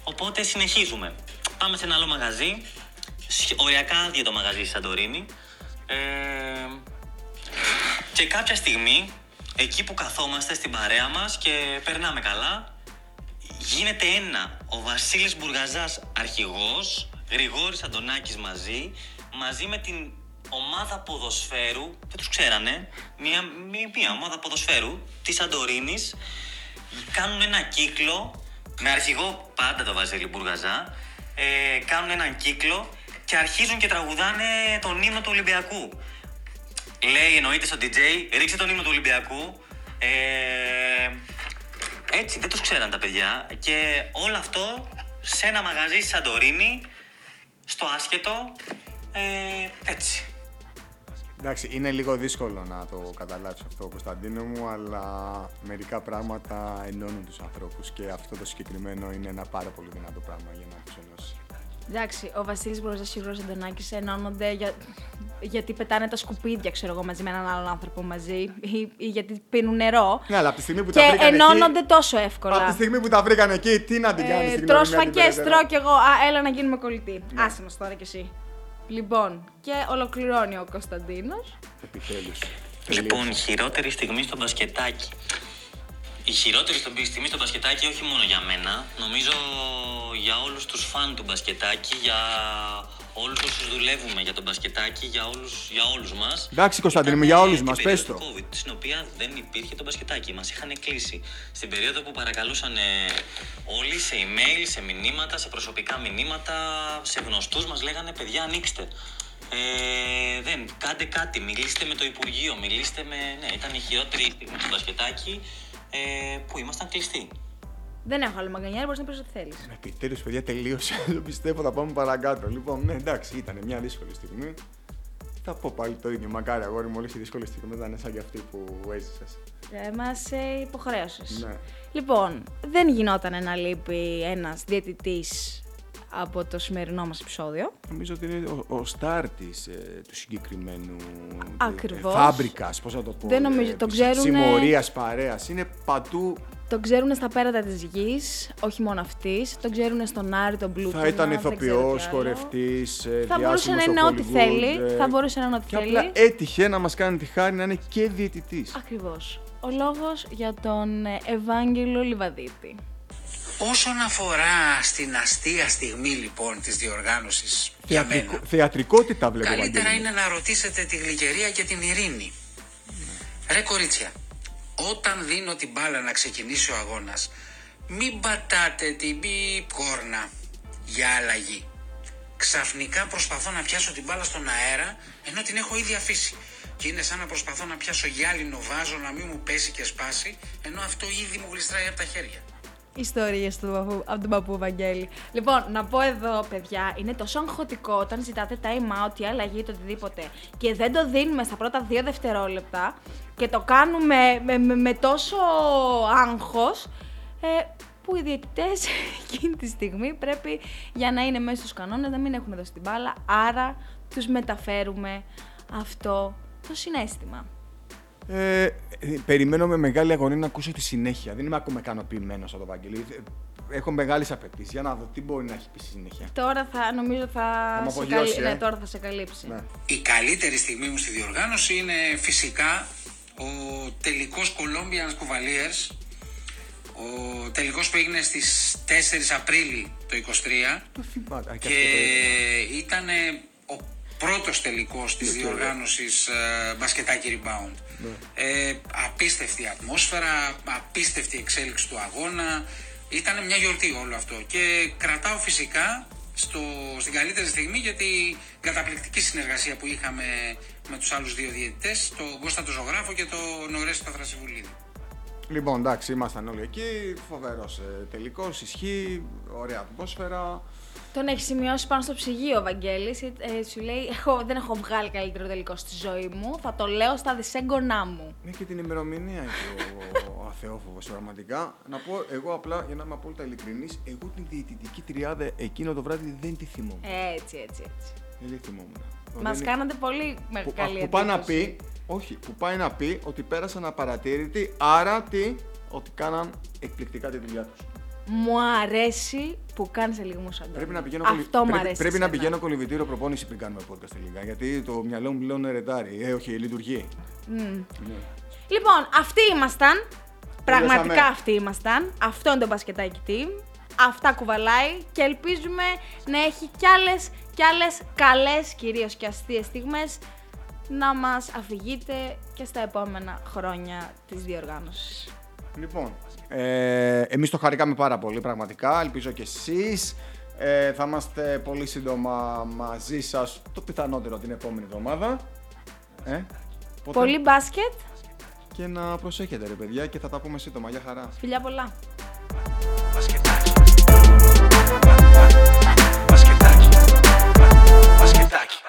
Οπότε συνεχίζουμε. Πάμε σε ένα άλλο μαγαζί. Σχε- Οριακά άδειο το μαγαζί στη Σαντορίνη. Ε, και κάποια στιγμή, εκεί που καθόμαστε στην παρέα μας και περνάμε καλά, γίνεται ένα. Ο Βασίλης Μπουργαζάς αρχηγός, Γρηγόρης Αντωνάκης μαζί, μαζί με την ομάδα ποδοσφαίρου, δεν τους ξέρανε, μια, μια, μια ομάδα ποδοσφαίρου της Σαντορίνης, κάνουν ένα κύκλο, με αρχηγό πάντα το Βασίλη Μπουργαζά, ε, κάνουν έναν κύκλο και αρχίζουν και τραγουδάνε τον ύμνο του Ολυμπιακού. Λέει εννοείται στο DJ, ρίξε τον ύμνο του Ολυμπιακού. Ε, έτσι, δεν τους ξέραν τα παιδιά. Και όλο αυτό σε ένα μαγαζί στη Σαντορίνη, στο άσχετο, ε, έτσι. Εντάξει, είναι λίγο δύσκολο να το καταλάβεις αυτό, Κωνσταντίνο μου, αλλά μερικά πράγματα ενώνουν τους ανθρώπους και αυτό το συγκεκριμένο είναι ένα πάρα πολύ δυνατό πράγμα για να τους ενώσει. Εντάξει, ο Βασίλης Μπροζά και ο Γρηγόρη Αντωνάκης ενώνονται για... γιατί πετάνε τα σκουπίδια, ξέρω εγώ, μαζί με έναν άλλον άνθρωπο μαζί ή, ή γιατί πίνουν νερό. Ναι, αλλά από τη στιγμή που και τα βρήκαν ενώνονται εκεί, τόσο εύκολα. από τη στιγμή που τα βρήκαν εκεί, τι να την κάνεις Ε, την τρως γνωριμία την φακές, περαιτέρω. τρώω κι εγώ. Α, έλα να γίνουμε κολλητοί. Ναι. Άσε μας τώρα κι εσύ. Λοιπόν, και ολοκληρώνει ο Κωνσταντίνος. Επιτέλους. Λοιπόν, χειρότερη στιγμή στο μπασκετάκι. Η χειρότερη στο- στιγμή στο μπασκετάκι όχι μόνο για μένα, νομίζω για όλους τους φαν του μπασκετάκι, για όλους όσους δουλεύουμε για το μπασκετάκι, για όλους, για όλους μας. Εντάξει, Κωνσταντίνο μου, Ήταν, για ε, όλους την μας, περίοδο πες το. του COVID, στην οποία δεν υπήρχε το μπασκετάκι. Μας είχαν κλείσει. Στην περίοδο που παρακαλούσαν ε, όλοι σε email, σε μηνύματα, σε προσωπικά μηνύματα, σε γνωστούς μας λέγανε παιδιά ανοίξτε. Ε, δεν, κάντε κάτι, μιλήστε με το Υπουργείο, μιλήστε με... Ναι, ήταν η χειρότερη στιγμή του μπασκετάκι ε, που ήμασταν κλειστοί. Δεν έχω άλλο μαγκανιάρι, μπορείς να πεις ό,τι θέλεις. Επιτέλους, παιδιά, τελείωσε. Δεν πιστεύω, θα πάμε παρακάτω. Λοιπόν, ναι, εντάξει, ήταν μια δύσκολη στιγμή. Θα πω πάλι το ίδιο. Μακάρι, αγόρι μου, όλες οι δύσκολες στιγμές να είναι σαν και αυτή που έζησες. Ε, μας ε, υποχρέωσες. Ναι. Λοιπόν, δεν γινόταν να λείπει ένας διαιτητής από το σημερινό μας επεισόδιο. Νομίζω ότι είναι ο, ο στάρ της, ε, του συγκεκριμένου. Ακριβώς. Φάμπρικας, πώς να το πω. Δεν νομίζω, το ξέρουνε- Συμμορίας, παρέας. Είναι παντού. Το ξέρουν στα πέρατα της γης, όχι μόνο αυτής. Το ξέρουν στον Άρη, τον Πλούτονα. θα ήταν δεν ξέρω ηθοποιός, τι άλλο. χορευτής, Θα μπορούσε να είναι ό,τι θέλει. Θα μπορούσε να είναι ό,τι Και θέλει. απλά έτυχε να μας κάνει τη χάρη να είναι και διαιτητής. Ακριβώς. Ο λόγος για τον ε, Ευάγγελο Λιβαδίτη. Όσον αφορά στην αστεία στιγμή λοιπόν της διοργάνωσης για Θεατρικό, μένα, θεατρικότητα βλέπω. καλύτερα Βαγγέλη. είναι να ρωτήσετε τη Γλυκερία και την Ειρήνη. Ρε κορίτσια, όταν δίνω την μπάλα να ξεκινήσει ο αγώνας, μην πατάτε την πιπ κόρνα για αλλαγή. Ξαφνικά προσπαθώ να πιάσω την μπάλα στον αέρα, ενώ την έχω ήδη αφήσει. Και είναι σαν να προσπαθώ να πιάσω γυάλινο βάζο, να μην μου πέσει και σπάσει, ενώ αυτό ήδη μου γλιστράει από τα χέρια. Ιστορίες του παππού, από τον παππού Βαγγέλη. Λοιπόν, να πω εδώ, παιδιά, είναι τόσο αγχωτικό όταν ζητάτε time out ή αλλαγή το οτιδήποτε και δεν το δίνουμε στα πρώτα δύο δευτερόλεπτα και το κάνουμε με, με, με τόσο άγχος ε, που οι διαιτητές εκείνη τη στιγμή πρέπει για να είναι μέσα στους κανόνες να μην έχουν δώσει την μπάλα, άρα τους μεταφέρουμε αυτό το συνέστημα. Ε, ε, περιμένω με μεγάλη αγωνία να ακούσω τη συνέχεια. Δεν είμαι ακόμα ικανοποιημένος από το Βαγγέλη. Ε, έχω μεγάλες απαιτήσεις για να δω τι μπορεί να έχει πει στη συνέχεια. Τώρα θα, νομίζω θα, Θα μ' σε απογειώσει, καλύ- ε. ναι, τώρα θα σε καλύψει. Ναι. Η καλύτερη στιγμή μου στη διοργάνωση είναι φυσικά ο τελικός Colombian Cavaliers, ο τελικός που έγινε στις 4 Απρίλη το 23 Το θυμάται. Α, και και αυτό το είδα. ήταν ο πρώτος τελικός της διοργάνωσης ε, μπασκετάκι rebound. Ε, απίστευτη ατμόσφαιρα, απίστευτη εξέλιξη του αγώνα. Ήταν μια γιορτή όλο αυτό. Και κρατάω φυσικά στο, στην καλύτερη στιγμή γιατί την καταπληκτική συνεργασία που είχαμε με τους άλλους δύο διαιτητές, τον Κώστα τον Ζωγράφο και τον Ορέστο Θρασιβουλίδη. Λοιπόν, εντάξει, ήμασταν όλοι εκεί. Φοβερός ε, τελικός, ισχύει, ωραία ατμόσφαιρα. Τον έχεις σημειώσει πάνω στο ψυγείο ο Βαγγέλης. Ε, σου λέει: έχω, Δεν έχω βγάλει καλύτερο τελικό στη ζωή μου. Θα το λέω στα δισέγγονά μου. Έχει και την ημερομηνία εκεί ο, ο αθεόφοβος πραγματικά. Να πω εγώ απλά, για να είμαι απόλυτα ειλικρινής, εγώ την διαιτητική τριάδα εκείνο το βράδυ δεν τη θυμόμουν. Έτσι, έτσι, έτσι. Δεν τη θυμόμουν. Μας Δεν- κάνατε πολύ που, μεγάλη που πάει να εντύπωση. πει, όχι, που πάει να πει ότι πέρασαν απαρατήρητοι, άρα τι, ότι κάναν εκπληκτικά τη δουλειά τους. Μου αρέσει που κάνεις λίγο Αντώνη. Πρέπει να πηγαίνω, Αυτό κολυ- μου πρέπει, αρέσει. πρέπει να εσένα. πηγαίνω κολυβητήριο προπόνηση πριν κάνουμε podcast τελικά. Γιατί το μυαλό μου πλέον ρετάρει. Ε, όχι, λειτουργεί. Μμ. Ναι. Λοιπόν, αυτοί ήμασταν. Πραγματικά Τελειώσαμε. αυτοί ήμασταν. Αυτό είναι το μπασκετάκι team. Αυτά κουβαλάει και ελπίζουμε να έχει κι άλλες, κι άλλες καλές κυρίως και αστείες στιγμές να μας αφηγείτε και στα επόμενα χρόνια της διοργάνωσης. Λοιπόν, ε, εμείς το χαρήκαμε πάρα πολύ πραγματικά, ελπίζω και εσείς. Ε, θα είμαστε πολύ σύντομα μαζί σας το πιθανότερο την επόμενη εβδομάδα. Ε. Πολύ μπάσκετ. Και να προσέχετε ρε παιδιά και θα τα πούμε σύντομα. Γεια χαρά. Φιλιά πολλά. Basquetaki.